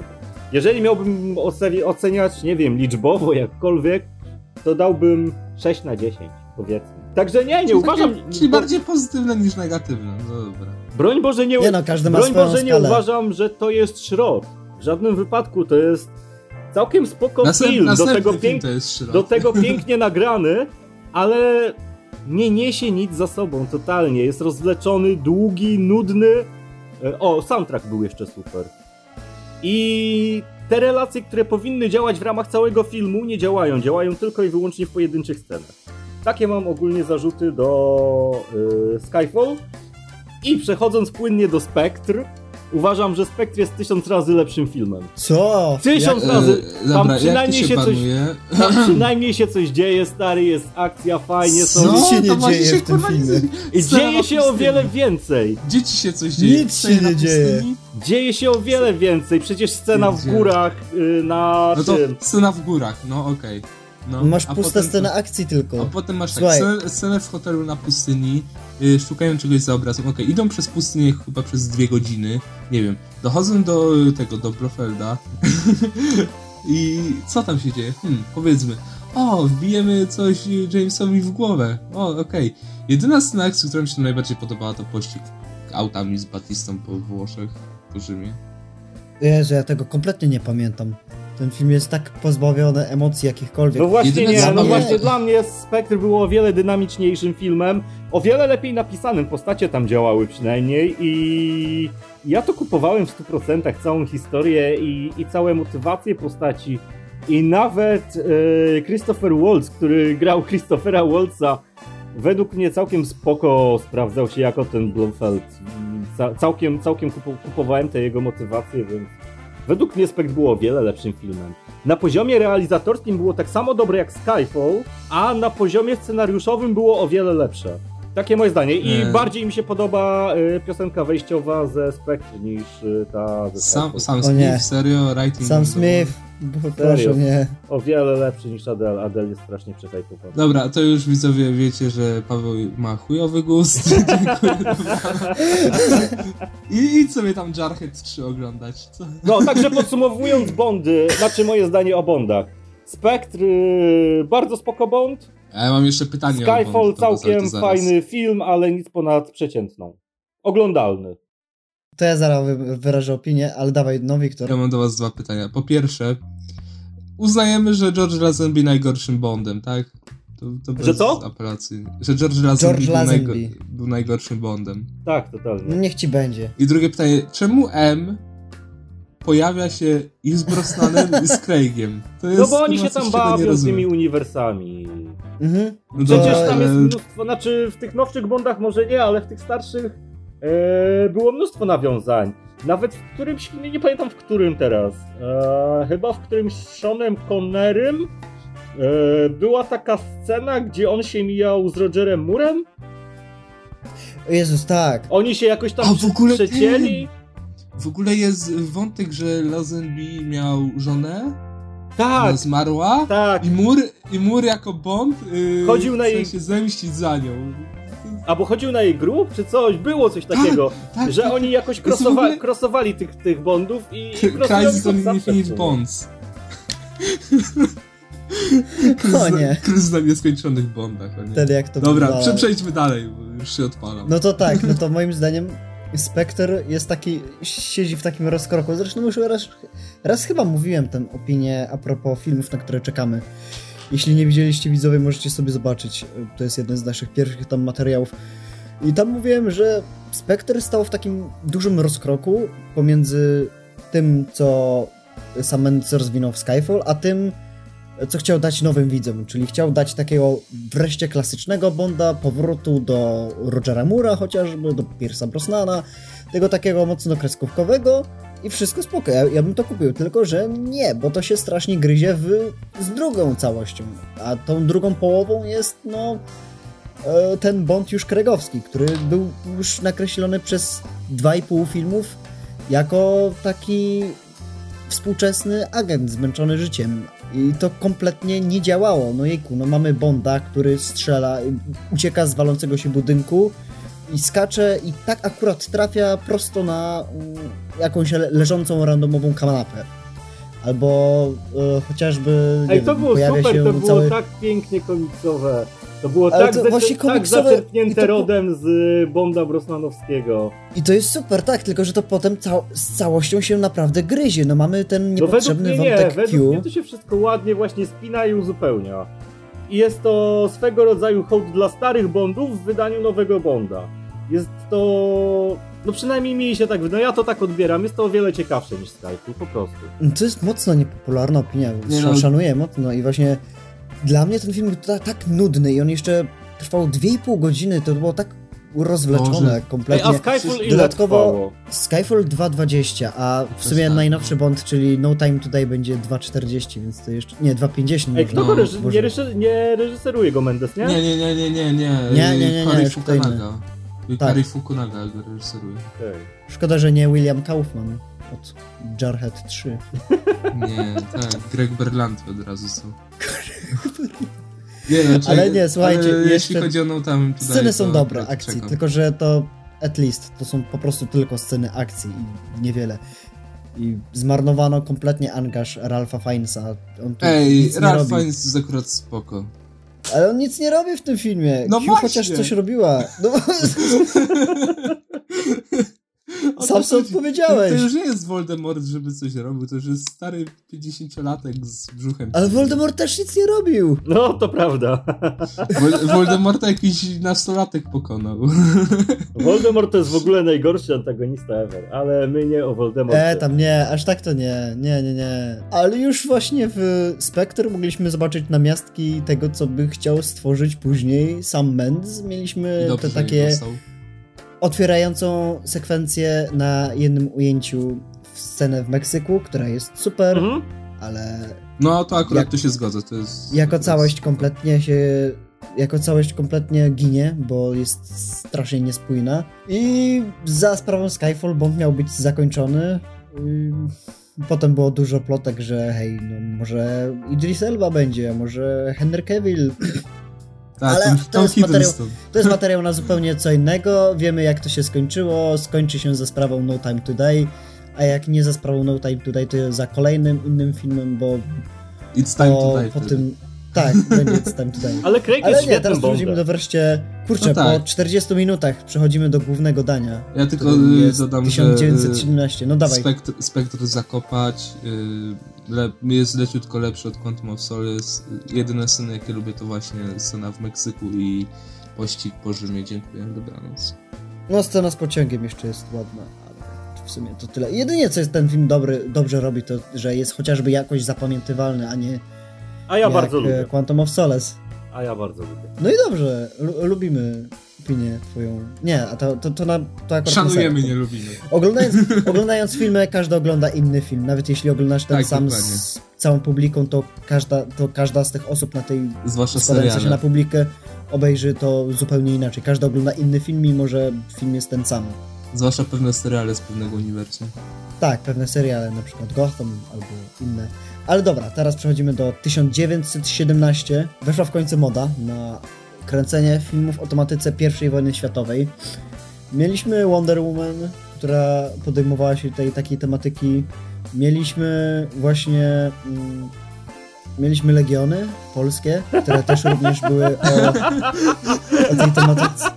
Jeżeli miałbym oceni- oceniać, nie wiem, liczbowo, jakkolwiek, to dałbym 6 na 10, powiedzmy. Także nie, nie Czyli uważam... Takie, czyli bardziej pozytywne niż negatywne. No dobra. Broń Boże, nie, Nie no, każdy ma broń swoją Boże nie uważam, że to jest szrot. W żadnym wypadku to jest całkiem spoko Następ, film, do tego, film pięk, to jest szrot. do tego pięknie nagrany, ale nie niesie nic za sobą totalnie. Jest rozwleczony, długi, nudny. E, O, soundtrack był jeszcze super. I te relacje, które powinny działać w ramach całego filmu, nie działają. Działają tylko i wyłącznie w pojedynczych scenach. Takie mam ogólnie zarzuty do y, Skyfall. I przechodząc płynnie do Spectre, uważam, że Spectre jest tysiąc razy lepszym filmem. Co? Tysiąc Jak- razy. E, Tam dobra, przynajmniej się, się coś-? Tam przynajmniej się coś dzieje, stary, jest akcja, fajnie są. Co? Się nie dzieje w tym kurwa, filmie. I dzieje się o wiele więcej. Dzieci się coś dzieje. Nic się nie dzieje. Dzieje się o wiele więcej. Przecież scena w górach y, na No to tym. scena w górach, no okej. No, Masz a puste potem- sceny akcji tylko. A potem masz tak, scenę, scenę w hotelu na pustyni, y, szukają czegoś za obrazem. Okej, idą przez pustynię chyba przez dwie godziny, nie wiem. Dochodzą do y, tego, do Blofelda i co tam się dzieje? Hmm, powiedzmy, o, wbijemy coś Jamesowi w głowę. O, okej. Jedyna scena akcji, która mi się najbardziej podobała, to pościg autami z Batistą po Włoszech, po Rzymie. Jezu, ja tego kompletnie nie pamiętam. Ten film jest tak pozbawiony emocji jakichkolwiek. No właśnie Jedyne nie, no mnie- właśnie dla mnie Spectre było o wiele dynamiczniejszym filmem, o wiele lepiej napisanym, postacie tam działały przynajmniej i ja to kupowałem w 100%, całą historię i, i całe motywacje postaci i nawet e, Christopher Waltz, który grał Christophera Waltza, według mnie całkiem spoko sprawdzał się jako ten Blofeld. Ca całkiem, całkiem kupo kupowałem te jego motywacje, więc według mnie Spectre było o wiele lepszym filmem. Na poziomie realizatorskim było tak samo dobre jak Skyfall, a na poziomie scenariuszowym było o wiele lepsze. Takie moje zdanie. I Nie. bardziej mi się podoba y, piosenka wejściowa ze Spectre niż y, ta ze Sam, Skyfall. Sam Smith, serio, writing Sam Smith, Bo proszę nie. O wiele lepszy niż Adele. Adele jest strasznie przehajpowana. Dobra, to już widzowie wiecie, że Paweł ma chujowy gust. Dziękuję. I idź sobie tam Jarhead 3 oglądać. Co? No, także podsumowując Bondy, znaczy moje zdanie o Bondach. Spectre, yy, bardzo spoko Bond. A ja mam jeszcze pytanie o Skyfall Bond, to całkiem fajny film, ale nic ponad przeciętną. Oglądalny. To ja zaraz wy- wyrażę opinię, ale dawaj, no Wiktor. Ja mam do was dwa pytania. Po pierwsze, uznajemy, że George Lazenby najgorszym Bondem, tak? To, to bez Że co? apelacji. Że George Lazenby, George był, najgo- Lazenby. był najgorszym Bondem. Tak, totalnie. No niech ci będzie. I drugie pytanie, czemu M pojawia się i z Brosnanem i z Craigiem? To jest, No bo oni się tam bawią z tymi uniwersami. Mhm. No Przecież dobra, tam jest mnóstwo, znaczy w tych nowszych Bondach może nie, ale w tych starszych było mnóstwo nawiązań. Nawet w którymś filmie, nie pamiętam w którym teraz, e, chyba w którymś z Seanem Connerym e, była taka scena, gdzie on się mijał z Rogerem Murem. Jezus, tak. Oni się jakoś tam A, w ogóle przecięli. W ogóle jest wątek, że Lazenby miał żonę, Tak, ona zmarła tak. i Mur, i Mur jako Bond yy, Chodził na jej- się zemścić za nią. Albo chodził na jej grób, czy coś, było coś takiego, Tak, że tak, oni jakoś krosowa- ogóle- krosowali tych, tych Bondów i krosowali Crisis on Infinite. Bonds. O nie. Kryzys na nieskończonych Bondach, o nie. Wtedy jak to Dobra, prze- przejdźmy dalej, bo już się odpalam. No to tak, no to moim zdaniem Spectre jest taki, siedzi w takim rozkroku. Zresztą już raz, raz chyba mówiłem tę opinię a propos filmów, na które czekamy. Jeśli nie widzieliście widzowie, możecie sobie zobaczyć. To jest jeden z naszych pierwszych tam materiałów. I tam mówiłem, że Spectre stał w takim dużym rozkroku pomiędzy tym, co sam Mendes rozwinął w Skyfall, a tym, co chciał dać nowym widzom, czyli chciał dać takiego wreszcie klasycznego Bonda, powrotu do Rogera Mura chociażby, do Pierce'a Brosnana, tego takiego mocno kreskówkowego i wszystko spoko, ja, ja bym to kupił, tylko że nie, bo to się strasznie gryzie w, z drugą całością, a tą drugą połową jest no e, ten Bond już Kregowski, który był już nakreślony przez 2,5 filmów jako taki współczesny agent zmęczony życiem. I to kompletnie nie działało. No jejku, no mamy Bonda, który strzela, ucieka z walącego się budynku i skacze i tak akurat trafia prosto na mm, jakąś le- leżącą randomową kanapę. Albo e, chociażby nie Ej, to wiem, było pojawia super, to było cały... tak pięknie komiksowe. To było Ale tak, to właśnie tak komiksowe- i zaczerpnięte to rodem z y, Bonda Brosnanowskiego. I to jest super, tak, tylko że to potem cał... z całością się naprawdę gryzie. No mamy ten No według niepotrzebny mnie nie, wątek według Q. mnie to się wszystko ładnie właśnie spina i uzupełnia. I jest to swego rodzaju hołd dla starych Bondów w wydaniu nowego Bonda. Jest to... No przynajmniej mi się tak wydaje, ja to tak odbieram, jest to o wiele ciekawsze niż Skype, po prostu. To jest mocno niepopularna opinia, Nie nie no. szanuję mocno i właśnie dla mnie ten film był tak, tak nudny i on jeszcze trwał 2,5 godziny, to było tak rozwleczone Boże. Ej, kompletnie. a Skyfall ile Dodatkowo- trwało? Skyfall 2.20, a w sumie tak, najnowszy no. Bond, czyli No Time Today będzie 2.40, więc to jeszcze... Nie, 2.50 Ej, kto No, go reży- Boże. nie, reży- nie reżyseruje go Mendes, nie? Nie, nie, nie, nie, nie, nie. Nie, nie, nie, nie, Kari już kto inny. Fukunaga. Tak. Kari Fukunaga go reżyseruje. Okej. Szkoda, że nie William Kaufman od Jarhead 3. Nie, tak, Greg Berlanti od razu są. Nie, no, Ale nie, słuchajcie, ale jeszcze- jeśli chodzi o No Time Today, Sceny są dobre tak akcji, czekam. tylko że to at least to są po prostu tylko sceny akcji i niewiele. I zmarnowano kompletnie angaż Ralpha Fiennesa. On tu Ej, nic nie Ralph robi. Fiennes jest akurat spoko. Ale on nic nie robi w tym filmie. No właśnie. chociaż coś robiła. No, Sam sobie chodzi. odpowiedziałeś. To, to już nie jest Voldemort, żeby coś robił, to już jest stary 50-latek z brzuchem. ale Voldemort też nic nie robił. No, to prawda. Vol- Voldemorta jakiś nastolatek pokonał. Voldemort to jest w ogóle najgorszy antagonista ever, ale my nie o Voldemorcie. E, tam nie, aż tak to nie, nie, nie, nie. Ale już właśnie w Spectre mogliśmy zobaczyć namiastki tego, co by chciał stworzyć później sam Mendes. Mieliśmy dobrze, te takie dostał. Otwierającą sekwencję na jednym ujęciu w scenę w Meksyku, która jest super, Mhm. ale No to akurat Jak- tu się zgodzę, to jest... jako to jest- całość kompletnie się jako całość kompletnie ginie, bo jest strasznie niespójna. I za sprawą Skyfall Bond miał być zakończony. Potem było dużo plotek, że hej, no może Idris Elba będzie, może Henry Cavill. Tak, Ale to jest materiał-. To jest materiał na zupełnie co innego. Wiemy, jak to się skończyło. Skończy się ze sprawą No Time Today. A jak nie za sprawą No Time Today, to za kolejnym innym filmem, bo It's time po, to die. po tym. Tak, będzie It's Time Today. Ale Craig Ale jest nie, teraz przechodzimy do wreszcie. Kurczę, No tak. po 40 minutach przechodzimy do głównego dania. Ja tylko y, dodam, że 1917. No y, dawaj. spektr, spektr zakopać y, le, jest leciutko lepszy od Quantum of Solace. Jedyne sceny, jakie lubię, to właśnie scena w Meksyku i pościg po Rzymie. Dziękuję, dobranoc. No scena z pociągiem jeszcze jest ładna, ale w sumie to tyle. Jedynie co jest ten film dobry, dobrze robi, to że jest chociażby jakoś zapamiętywalny, a nie A ja jak bardzo e, lubię. Quantum of Solace. A ja bardzo lubię. No i dobrze, lu- lubimy opinię twoją. Nie, a to, to, to, na, to akurat Szanujemy, nie lubimy. Oglądając, oglądając filmy, każdy ogląda inny film. Nawet jeśli oglądasz ten Tak, sam dokładnie. z całą publiką, to każda, to każda z tych osób na tej Zwłaszcza składająca się na publikę obejrzy to zupełnie inaczej. Każdy ogląda inny film, mimo że film jest ten sam. Zwłaszcza pewne seriale z pewnego uniwersum. Tak, pewne seriale, na przykład Gotham albo inne. Ale dobra, teraz przechodzimy do 1917. Weszła w końcu moda na kręcenie filmów o tematyce I wojny światowej. Mieliśmy Wonder Woman, która podejmowała się tej takiej tematyki. Mieliśmy właśnie. Mm, mieliśmy Legiony polskie, które też również były o, o tej tematyce.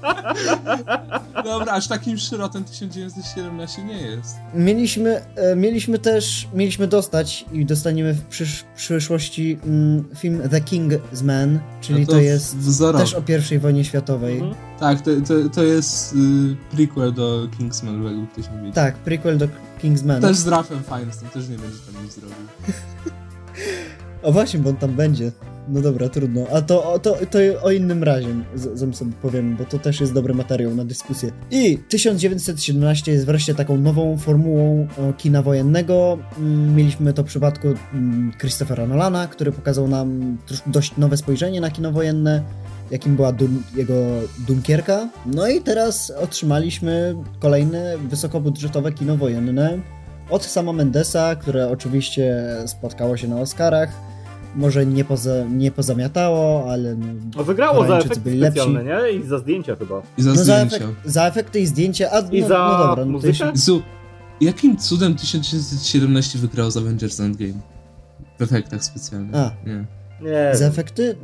Dobra, aż takim szrotem 1917 nie jest. Mieliśmy, e, mieliśmy też, mieliśmy dostać i dostaniemy w przysz, przyszłości mm, film The Kingsman, czyli No to, jest wzorowo. też o I wojnie światowej. Mhm. Tak, to, to, to jest y, prequel do Kingsman, jakby ktoś nie wiedział. Tak, prequel do Kingsman. Też z Ralphem Fiennesem, też nie będzie tam nic zrobił. O właśnie, bo on tam będzie. No dobra, trudno. A to, o- to, to o innym razie z- sobie powiem, bo to też jest dobry materiał na dyskusję. I 1917 jest wreszcie taką nową formułą e, kina wojennego. Mm, Mieliśmy to w przypadku mm, Christophera Nolana, który pokazał nam dość nowe spojrzenie na kino wojenne, jakim była jego Dunkierka. No i teraz otrzymaliśmy kolejne wysokobudżetowe kino wojenne od sama Mendesa, które oczywiście spotkało się na Oscarach. Może nie, poza, nie pozamiatało, ale no, No, wygrało za efekty byli lepsi. specjalne, nie? I za zdjęcia chyba. I za no za, zdjęcia. efekt, za efekty i zdjęcia, a I no, za no dobra, no muzykę? jeśli, Jezu, jakim cudem 1917 wygrał z Avengers Endgame? W efektach specjalnych. A. Nie. Nie. za efekty?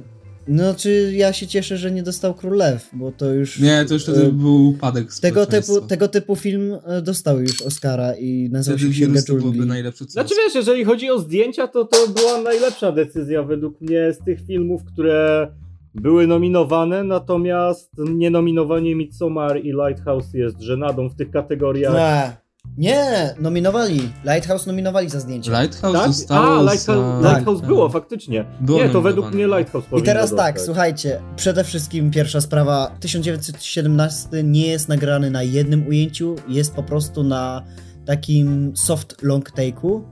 No czy ja się cieszę, że nie dostał Król Lew, bo to już... Nie, to już wtedy e, był upadek tego typu, tego typu film e, dostał już Oscara i nazywał Wtedy się Księga Dżungli. najlepsze co Znaczy wiesz, jeżeli chodzi o zdjęcia, to to była najlepsza decyzja według mnie z tych filmów, które były nominowane, natomiast nienominowanie Midsommar i Lighthouse jest żenadą w tych kategoriach. Nie, nie, nominowali. Lighthouse nominowali za zdjęcie. Lighthouse Tak? zostało A, Lighthouse, za... Lighthouse tak. było, faktycznie. Było nie, to według mnie Lighthouse I teraz tak, dostać. słuchajcie, przede wszystkim pierwsza sprawa, 1917 nie jest nagrany na jednym ujęciu, jest po prostu na takim soft long take'u,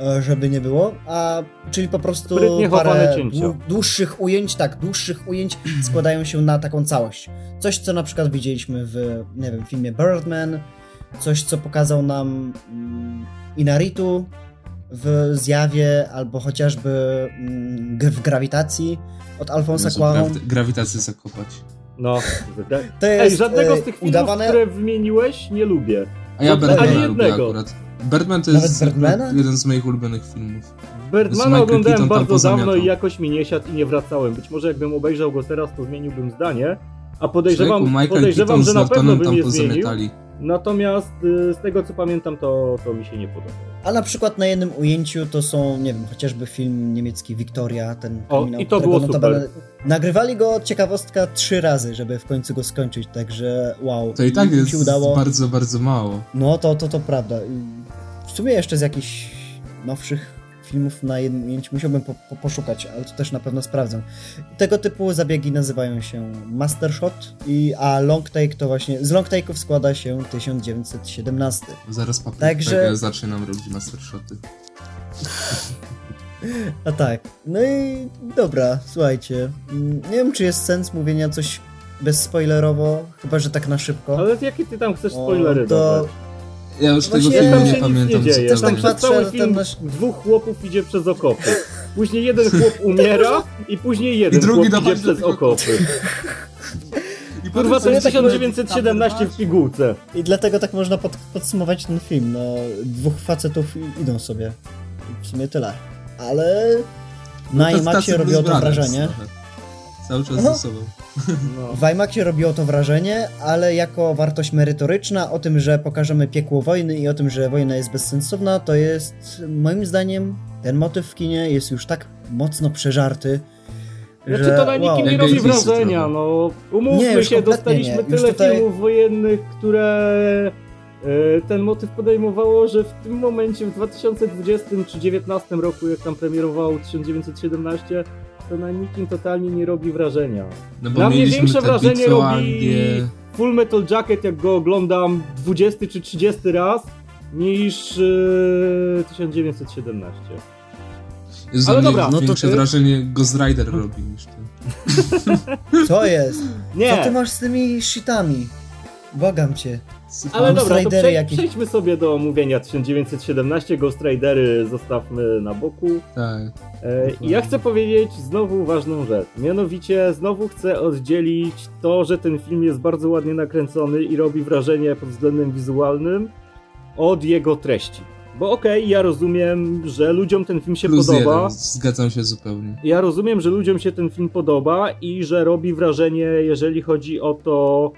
e, żeby nie było, a czyli po prostu parę dłuższych ujęć, tak, dłuższych ujęć składają się na taką całość. Coś, co na przykład widzieliśmy w, nie wiem, filmie Birdman, coś, co pokazał nam mm, Inaritu w Zjawie, albo chociażby mm, w Grawitacji od Alfonsa Cuarón. grawi- Grawitację zakopać. No, To Ej, jest żadnego e, z tych filmów, udawane... które wymieniłeś, nie lubię. A ja Birdmana lubię jednego. akurat. Birdman to jest Birdmana? jeden z moich ulubionych filmów. Birdmana oglądałem Keaton bardzo dawno i jakoś mi nie siadł i nie wracałem. Być może jakbym obejrzał go teraz, to zmieniłbym zdanie. A podejrzewam, Człowieku, Michael podejrzewam Keaton że z na pewno Nortonem bym tam je zmienił. Natomiast y, z tego co pamiętam, to, to mi się nie podobało. A na przykład na jednym ujęciu to są, nie wiem, chociażby film niemiecki Victoria, ten O, kryminał, i to było notabene- super. Nagrywali go, ciekawostka, trzy razy, żeby w końcu go skończyć, także wow. To i tak jest się udało. bardzo, bardzo mało. No to, to, to prawda. W sumie jeszcze z jakichś nowszych filmów na jednym ujęciu musiałbym po, po, poszukać, ale to też na pewno sprawdzę. Tego typu zabiegi nazywają się master shot, i, a long take to właśnie, z long take'ów składa się 1917. Zaraz papier Także- Także... zacznie nam robić mastershoty. A tak. No i dobra, słuchajcie. Nie wiem, czy jest sens mówienia coś bezspoilerowo, chyba że tak na szybko. Ale jakie ty tam chcesz O, spoilery to- dawać? Ja już Właśnie tego filmu nie pamiętam. nie dzieje. Też tak patrzę, cały film ten nasz- dwóch chłopów idzie przez okopy. Później jeden chłop umiera i później jeden I drugi chłop idzie przez tego okopy. I Kurwa, to jest tak sobie 1917 w pigułce. I dlatego tak można pod, podsumować ten film. No, dwóch facetów idą sobie. I w sumie tyle. Ale na To IMAXie tacy robiło to wrażenie. trochę. Cały czas No. ze sobą. No. W IMAXie robiło to wrażenie, ale jako wartość merytoryczna o tym, że pokażemy piekło wojny i o tym, że wojna jest bezsensowna, to jest moim zdaniem ten motyw w kinie jest już tak mocno przeżarty, Znaczy że to na nikim wow. nie robi wrażenia, no. Umówmy Nie, się, dostaliśmy nie. Tyle tutaj- filmów wojennych, które e, ten motyw podejmowało, że w tym momencie, w 2020 czy 2019 roku, jak tam premierowało 1917, to na nikim totalnie nie robi wrażenia. No bo Dla mnie większe wrażenie robi. Full Metal Jacket, jak go oglądam 20 czy 30 raz, niż e, 1917. Jezu, Ale dobra, no to większe ty- wrażenie Ghost Rider robi niż to. Co jest? Nie, Co ty masz z tymi shitami? Błagam cię. Ale dobra, to prze, jakieś. przejdźmy sobie do omówienia 1917, Ghost Ridery zostawmy na boku. Tak. E, I ja chcę powiedzieć znowu ważną rzecz. Mianowicie znowu chcę oddzielić to, że ten film jest bardzo ładnie nakręcony i robi wrażenie pod względem wizualnym od jego treści. Bo okej, ja rozumiem, że ludziom ten film się Plus podoba. jeden, zgadzam się zupełnie. Ja rozumiem, że ludziom się ten film podoba i że robi wrażenie, jeżeli chodzi o to,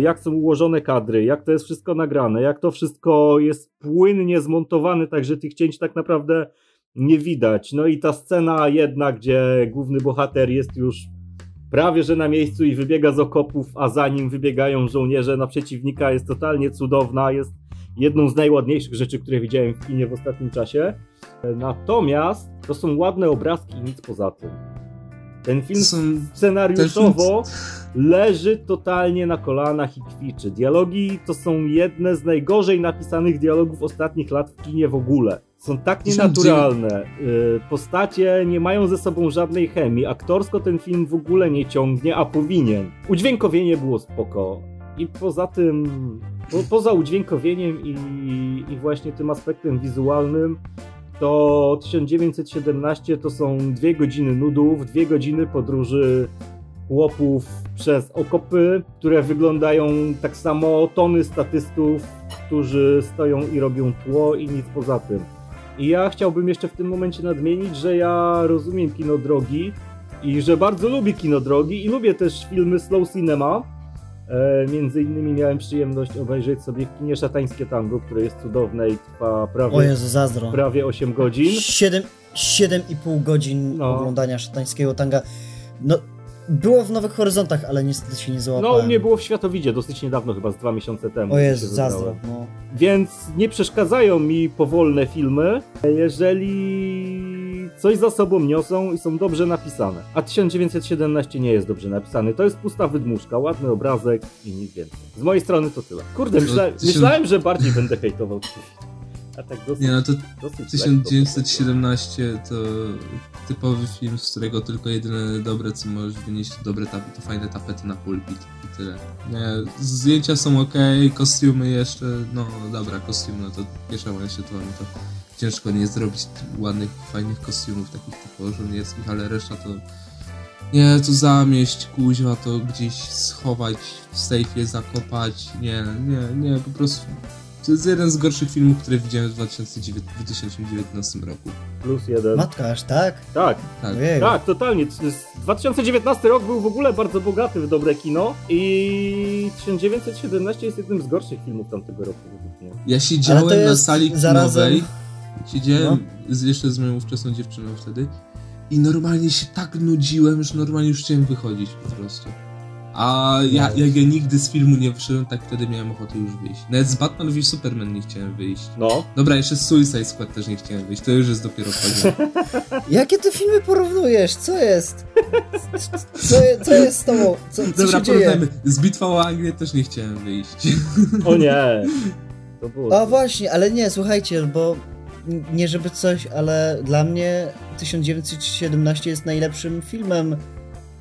jak są ułożone kadry, jak to jest wszystko nagrane, jak to wszystko jest płynnie zmontowane, tak że tych cięć tak naprawdę nie widać. No i ta scena jedna, gdzie główny bohater jest już prawie że na miejscu i wybiega z okopów, a za nim wybiegają żołnierze na przeciwnika, jest totalnie cudowna, jest jedną z najładniejszych rzeczy, które widziałem w kinie w ostatnim czasie. Natomiast to są ładne obrazki i nic poza tym. Ten film są... scenariuszowo leży totalnie na kolanach i kwiczy. Dialogi to są jedne z najgorzej napisanych dialogów ostatnich lat w kinie w ogóle. Są tak nienaturalne. y, Postacie nie mają ze sobą żadnej chemii. Aktorsko ten film w ogóle nie ciągnie, a powinien. Udźwiękowienie było spoko. I poza tym, po, poza udźwiękowieniem i, i właśnie tym aspektem wizualnym, to 1917 to są dwie godziny nudów, dwie godziny podróży chłopów przez okopy, które wyglądają tak samo, tony statystów, którzy stoją i robią tło i nic poza tym. I ja chciałbym jeszcze w tym momencie nadmienić, że ja rozumiem kino drogi i że bardzo lubię kino drogi i lubię też filmy slow cinema. E, między innymi miałem przyjemność obejrzeć sobie w kinie Szatańskie Tango, które jest cudowne i trwa O prawie, Jezu, zazdro. prawie 8 godzin. 7, 7,5 godzin No. oglądania szatańskiego tanga. No, było w Nowych Horyzontach, ale niestety się nie No, załapałem. u mnie było w Światowidzie dosyć niedawno, chyba z dwa miesiące temu. O Jezu, zazdro. No. Więc nie przeszkadzają mi powolne filmy, jeżeli coś za sobą niosą i są dobrze napisane. A 1917 nie jest dobrze napisany. To jest pusta wydmuszka, ładny obrazek i nic więcej. Z mojej strony to tyle. Kurde, myśla, To myślałem, że bardziej będę hejtował. A tak dosyć, Nie no, to dosyć lekko. 1917 to typowy film, z którego tylko jedyne dobre, co możesz wynieść, to dobre tapety, to fajne tapety na pulpit i tyle. Nie, zdjęcia są ok, kostiumy jeszcze, no dobra, kostium, no to pierwsza moja światowa, no to ciężko nie zrobić ładnych, fajnych kostiumów takich typowo żołnierskich, ale reszta to nie, to zamieść, kuźwa, to gdzieś schować, w sejfie zakopać, nie, nie, nie, po prostu to jest jeden z gorszych filmów, które widziałem w 2009 2019 roku. Plus jeden. Matka, aż tak? Tak, Tak. Ojej. tak, totalnie. 2019 rok był w ogóle bardzo bogaty w dobre kino i 1917 jest jednym z gorszych filmów tamtego roku według mnie. Ja siedziałem na sali zarazem- kinowej, siedziałem No. z, jeszcze z moją ówczesną dziewczyną wtedy i normalnie się tak nudziłem, że normalnie już chciałem wychodzić po prostu. A ja, No. jak ja nigdy z filmu nie wyszedłem, tak wtedy miałem ochotę już wyjść. Nawet z Batman v Superman nie chciałem wyjść. No, Dobra, jeszcze z Suicide Squad też nie chciałem wyjść, to już jest dopiero poziom. Jakie ty filmy porównujesz? Co jest? Co, co jest z tobą? Co, co Dobra, się dzieje? porównajmy. Z Bitwą o Anglię też nie chciałem wyjść. o nie. To było... A właśnie, ale nie, słuchajcie, bo nie żeby coś, ale dla mnie 1917 jest najlepszym filmem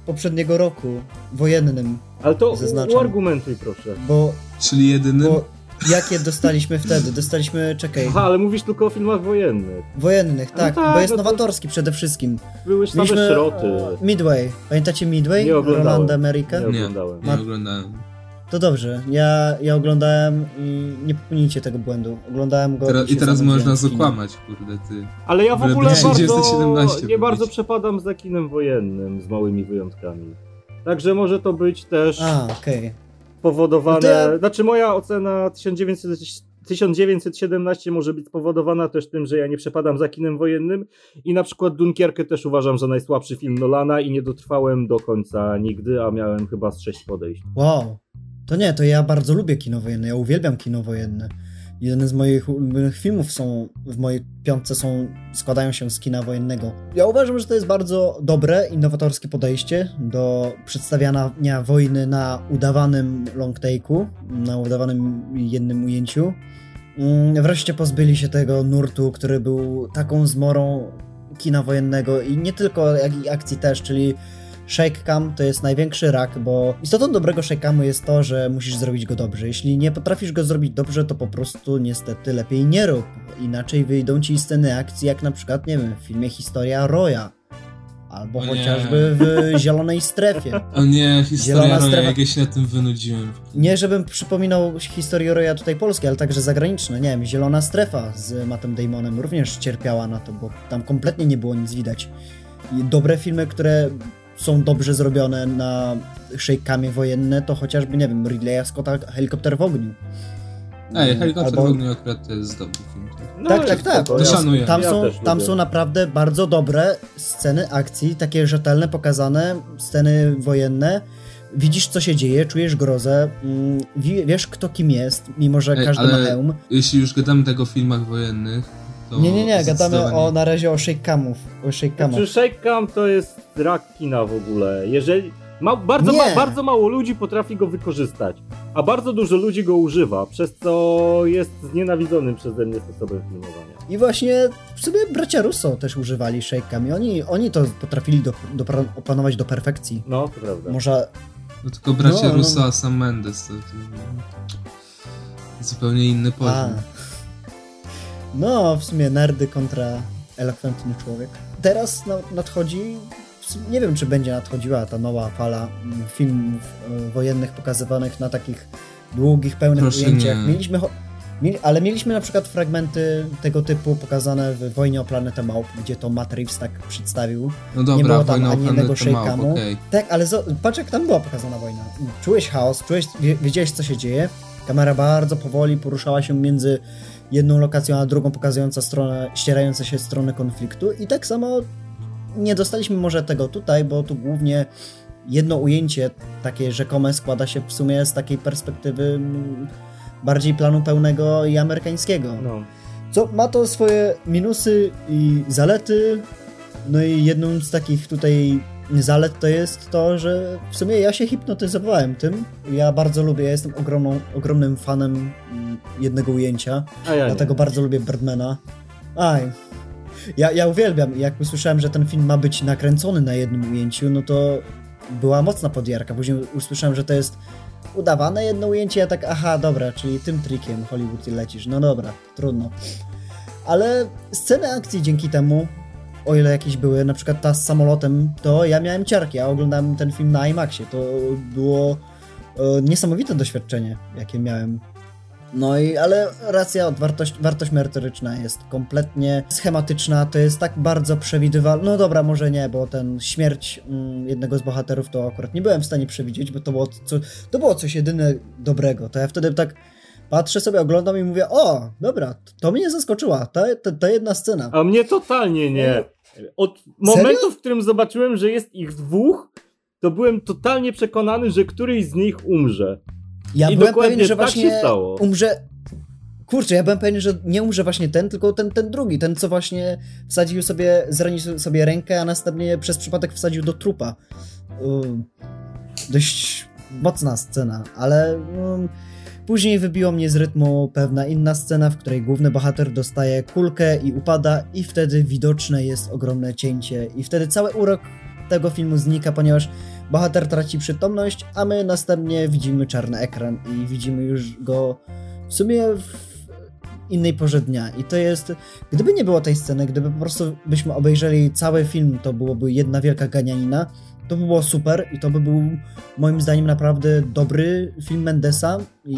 poprzedniego roku, wojennym, Ale to zaznaczam. uargumentuj proszę. bo, Czyli jedynym... bo Jakie dostaliśmy wtedy? Dostaliśmy, czekaj, Aha, ale mówisz tylko o filmach wojennych. wojennych, tak, tak, bo jest no to- nowatorski przede wszystkim. Były same Mieliśmy szroty. Midway. Pamiętacie Midway? Nie oglądałem. Rolanda America? Nie oglądałem. nie oglądałem. To dobrze, ja, ja oglądałem i nie popełnijcie tego błędu. Oglądałem go Teraz, I teraz w kinie. zakłamać, kurde, ty. Ale ja w ogóle będzie bardzo, 1917 nie bardzo przepadam za kinem wojennym, z małymi wyjątkami. Także może to być też A, okej. powodowane... No to Znaczy moja ocena 1900, 1917 może być spowodowana też tym, że ja nie przepadam za kinem wojennym i na przykład Dunkierkę też uważam za najsłabszy film Nolana i nie dotrwałem do końca nigdy, a miałem chyba z sześć podejść. Wow. To nie, to ja bardzo lubię kino wojenne, ja uwielbiam kino wojenne. Jeden z moich ulubionych filmów są, w mojej piątce są, składają się z kina wojennego. Ja uważam, że to jest bardzo dobre, innowatorskie podejście do przedstawiania wojny na udawanym long take'u, na udawanym jednym ujęciu. Mm, Wreszcie pozbyli się tego nurtu, który był taką zmorą kina wojennego i nie tylko, jak i akcji też, czyli shake cam to jest największy rak, bo istotą dobrego shake camu jest to, że musisz zrobić go dobrze. Jeśli nie potrafisz go zrobić dobrze, to po prostu niestety lepiej nie rób. Inaczej wyjdą ci sceny akcji, jak na przykład, nie wiem, w filmie Historia Roya. Albo O nie. chociażby w Zielonej Strefie. O nie, historia Zielona Roya, strefa. jak ja się na tym wynudziłem. Nie, żebym przypominał historię Roya tutaj polskie, ale także zagraniczne. Nie wiem, Zielona Strefa z Mattem Damonem również cierpiała na to, bo tam kompletnie nie było nic widać. I dobre filmy, które są dobrze zrobione na szejkamie wojenne, to chociażby, nie wiem, Ridleya Scotta Helikopter w ogniu. Ej, Helikopter Albo- w ogniu akurat to jest dobry film. No, tak, jest tak, tak. spoko, To ja- szanuję. Tam, ja są, też tam są naprawdę bardzo dobre sceny akcji, takie rzetelne, pokazane, sceny wojenne. Widzisz, co się dzieje, czujesz grozę, mm, wi- wiesz, kto kim jest, mimo że Ej, każdy ma hełm. Jeśli już gadamy tak o filmach wojennych, to Nie, nie, nie, gadamy o, na razie o shake camów, o shake camach. Znaczy shake cam to jest rak kina w ogóle. Jeżeli... Ma, bardzo, ma, bardzo mało ludzi potrafi go wykorzystać, a bardzo dużo ludzi go używa, przez co jest znienawidzonym przeze mnie sposobem filmowania. I właśnie w sobie bracia Russo też używali shake cami. Oni, oni to potrafili do, do, opanować do perfekcji. No, to prawda. Może No tylko bracia No, no. Russo, a Sam Mendes to, to zupełnie inny A. No, w sumie nerdy kontra elokwentny człowiek. Teraz na, nadchodzi, nie wiem czy będzie nadchodziła ta nowa fala mm, filmów e, wojennych pokazywanych na takich długich, pełnych Proszę ujęciach. nie. Mieliśmy, ale mieliśmy na przykład fragmenty tego typu pokazane w Wojnie o Planetę Małp, gdzie to Matt Reeves tak przedstawił. No nie dobra, było tam ani jednego shake'amu. okej. Tak, ale patrz jak tam była pokazana wojna. Czułeś chaos, czułeś, wie, wiedziałeś co się dzieje. Kamera bardzo powoli poruszała się między jedną lokacją a drugą, pokazująca stronę, ścierające się strony konfliktu i tak samo nie dostaliśmy może tego tutaj, bo tu głównie jedno ujęcie takie rzekome składa się w sumie z takiej perspektywy mm, bardziej planu pełnego i amerykańskiego. No. Co ma to swoje minusy i zalety. No i jedną z takich tutaj zalet to jest to, że w sumie ja się hipnotyzowałem tym. Ja bardzo lubię, ja jestem ogromną, ogromnym fanem mm, jednego ujęcia, ja dlatego nie. bardzo lubię Birdmana. Aj. Ja, ja uwielbiam, jak usłyszałem, że ten film ma być nakręcony na jednym ujęciu, no to była mocna podjarka. Później usłyszałem, że to jest udawane jedno ujęcie, ja tak, aha, dobra, czyli tym trikiem Hollywood lecisz. No dobra, trudno. Ale sceny akcji dzięki temu, o ile jakieś były, na przykład ta z samolotem, to ja miałem ciarki. Ja oglądałem ten film na IMAXie. To było e, niesamowite doświadczenie, jakie miałem. No i, ale racja, wartość, wartość merytoryczna jest kompletnie schematyczna, to jest tak bardzo przewidywalne. No dobra, może nie, bo ten śmierć mm, jednego z bohaterów to akurat nie byłem w stanie przewidzieć, bo to było, co, to było coś jedyne dobrego. To ja wtedy tak patrzę sobie, oglądam i mówię, o, dobra, to mnie zaskoczyła, ta, ta, ta jedna scena. A mnie totalnie nie. Od momentu, w którym zobaczyłem, że jest ich dwóch, to byłem totalnie przekonany, że któryś z nich umrze. Ja I byłem pewien, że tak właśnie umrze. Kurczę, ja byłem pewien, że nie umrze właśnie ten, tylko ten, ten drugi, ten co właśnie wsadził sobie, zranił sobie rękę, a następnie przez przypadek wsadził do trupa. Um, dość mocna scena, ale um, później wybiło mnie z rytmu pewna inna scena, w której główny bohater dostaje kulkę i upada i wtedy widoczne jest ogromne cięcie i wtedy cały urok tego filmu znika, ponieważ bohater traci przytomność, a my następnie widzimy czarny ekran i widzimy już go w sumie w innej porze dnia. I to jest, gdyby nie było tej sceny, gdyby po prostu byśmy obejrzeli cały film, to byłoby jedna wielka ganianina, to by było super i to by był moim zdaniem naprawdę dobry film Mendesa i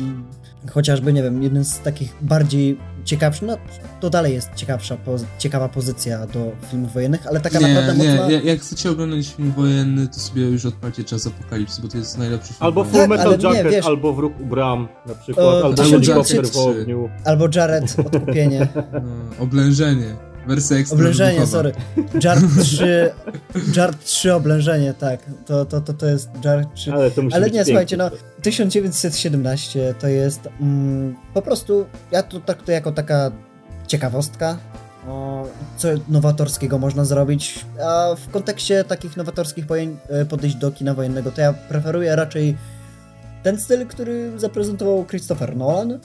chociażby, nie wiem, jeden z takich bardziej ciekawszych, no to dalej jest ciekawsza, ciekawa pozycja do filmów wojennych, ale taka nie, naprawdę nie, mocna... Nie, jak chcecie oglądać film wojenny, to sobie już odpalcie Czas Apokalipsy, bo to jest najlepszy film Albo. Full Metal Tak, nie, Jacket, wiesz- albo Wróg u Bram na przykład, O, albo Helikopter w ogniu. Albo Jared, odkupienie. No, oblężenie. Wersja ekstra Oblężenie, wybuchowa. sorry. Jar 3, Jar 3 oblężenie, tak. To, to, to, to jest Jar 3. Ale to musi Ale być nie, słuchajcie, no piękne. 1917 to jest mm, po prostu, ja to traktuję jako taka ciekawostka, o, co nowatorskiego można zrobić, a w kontekście takich nowatorskich pojęć, e, podejść do kina wojennego, to ja preferuję raczej ten styl, który zaprezentował Christopher Nolan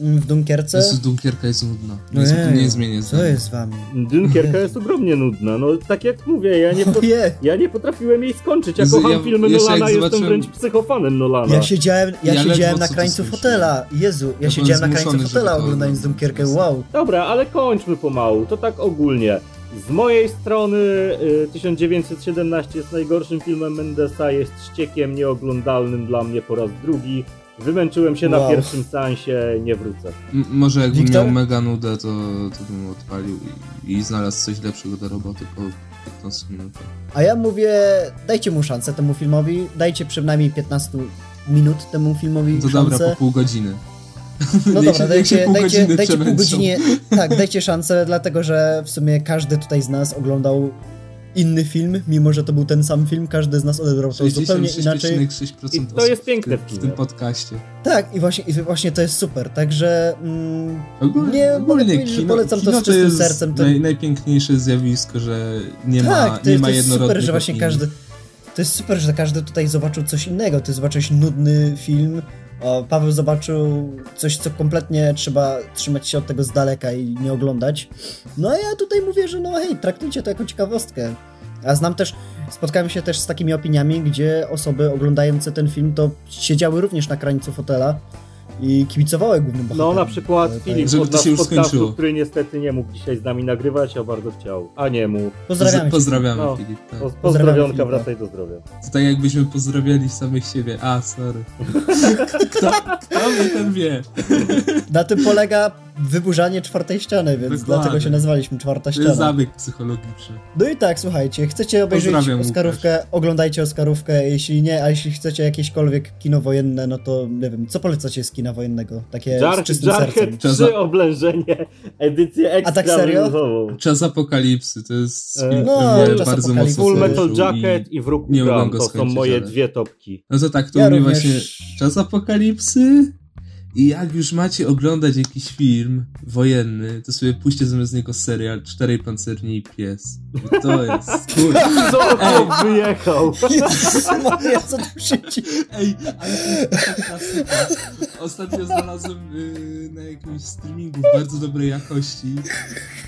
w Dunkierce. Jezu, Dunkierka jest nudna. No Jezu, jej, nie zmienię Co jest z wami? Dunkierka jest ogromnie nudna, no tak jak mówię, ja nie, po, ja nie potrafiłem jej skończyć, ja Jezu, kocham ja- filmy jak Nolana, jestem zobaczyłem- wręcz psychofanem Nolana. Ja siedziałem, ja Ja siedziałem na krańcu fotela. Jezu, ja, siedziałem na krańcu fotela oglądając. Dunkierkę. Wow. Dobra, ale kończmy pomału, to tak ogólnie. Z mojej strony y, 1917 jest najgorszym filmem Mendesa, jest ściekiem nieoglądalnym dla mnie po raz drugi. Wymęczyłem się na Wow. pierwszym seansie, nie wrócę. M- może jakbym Wiktor? miał mega nudę, to, to bym odpalił i, i znalazł coś lepszego do roboty po 15 minutach. A ja mówię, dajcie mu szansę temu filmowi, dajcie przynajmniej 15 minut temu filmowi To szansę. dobra, po pół godziny. No dobra, się dajcie, pół dajcie, godziny dajcie pół godzinie, tak, dajcie szansę, dlatego że w sumie każdy tutaj z nas oglądał inny film, mimo że to był ten sam film, każdy z nas odebrał to zupełnie inaczej. 66,6% I to jest piękne w, w tym, podcaście. Tak, i właśnie, i właśnie to jest super, także mm, Ogólnie, Nie, ogólnie kino, polecam to kino z czystym jest sercem, to- Naj, najpiękniejsze zjawisko, że nie ma, tak, to, nie jest- ma to jest super, że właśnie opinii. każdy. To jest super, że każdy tutaj zobaczył coś innego. Ty zobaczyłeś nudny film. Paweł zobaczył coś, co kompletnie trzeba trzymać się od tego z daleka i nie oglądać. No a ja tutaj mówię, że no hej, traktujcie to jako ciekawostkę. A znam też, spotkałem się też z takimi opiniami, gdzie osoby oglądające ten film to siedziały również na krańcu fotela i kibicowały głównym bohaterom. No na przykład Filip Żeby od to nas się już podcastu, skończyło. który niestety nie mógł dzisiaj z nami nagrywać, a bardzo chciał. A nie mógł. Pozdrawiamy cię. Pozdrawiamy, No. Filip. Tak. Poz- Pozdrawiamy Pozdrowionka, Filipa. wracaj do zdrowia. To tak jakbyśmy pozdrawiali samych siebie. A, sorry. Kto, kto mnie ten wie? Na tym polega wyburzanie czwartej ściany, więc Dokładnie. dlatego się nazwaliśmy czwarta To jest ściana. zabieg psychologiczny. No i tak, słuchajcie, chcecie obejrzeć Pozdrawiam, Oscarówkę, oglądajcie Oscarówkę, jeśli nie, a jeśli chcecie jakiekolwiek kino wojenne, no to nie wiem, co polecacie z kina wojennego? Takie z Jar, czystym sercem. Jarhead Czas 3 za- oblężenie, edycję ekstra tak serio? Czas apokalipsy to jest E, film, no, który bardzo mocno Full Metal Jacket i... i Wróg go to są moje ale- dwie topki. No to tak, to Ja u mnie również- właśnie czas apokalipsy i jak już macie oglądać jakiś film wojenny, to sobie puśćcie zamiast niego serial Czterej Pancerni i Pies. I to jest, kurde. Co chłop wyjechał? Jezus Maria, co tu się dzieje? Ej, ale to jest klasyka. Ostatnio znalazłem y, na jakimś streamingu w bardzo dobrej jakości.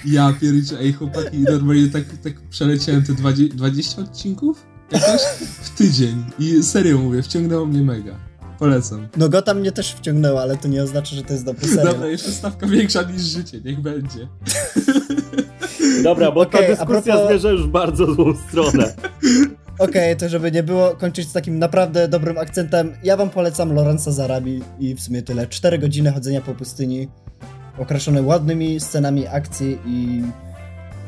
Ja pierdzielę, ej chłopaki, normalnie tak, tak przeleciałem te 20, 20 odcinków jakoś w tydzień. I serio mówię, wciągnęło mnie mega. Polecam. No Gotham mnie też wciągnęło, ale to nie oznacza, że to jest dobry serial. Dobra, jeszcze stawka większa niż życie, niech będzie. Dobra, bo Okej, ta dyskusja propos- zmierza już w bardzo złą stronę. Okej, to żeby nie było kończyć z takim naprawdę dobrym akcentem, ja wam polecam Lorenza Zarabi i w sumie tyle. 4 godziny chodzenia po pustyni, okraszone ładnymi scenami akcji i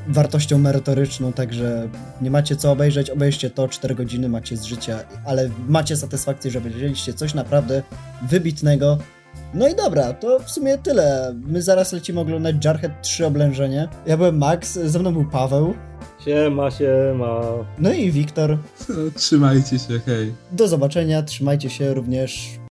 wartością merytoryczną, także nie macie co obejrzeć, obejrzcie to, 4 godziny macie z życia, ale macie satysfakcję, że obejrzeliście coś naprawdę wybitnego. No i dobra, to w sumie tyle. My zaraz lecimy oglądać Jarhead 3 oblężenie. Ja byłem Max, ze mną był Paweł, Siema, siema. no i Wiktor. Trzymajcie się, hej. Do zobaczenia, trzymajcie się również.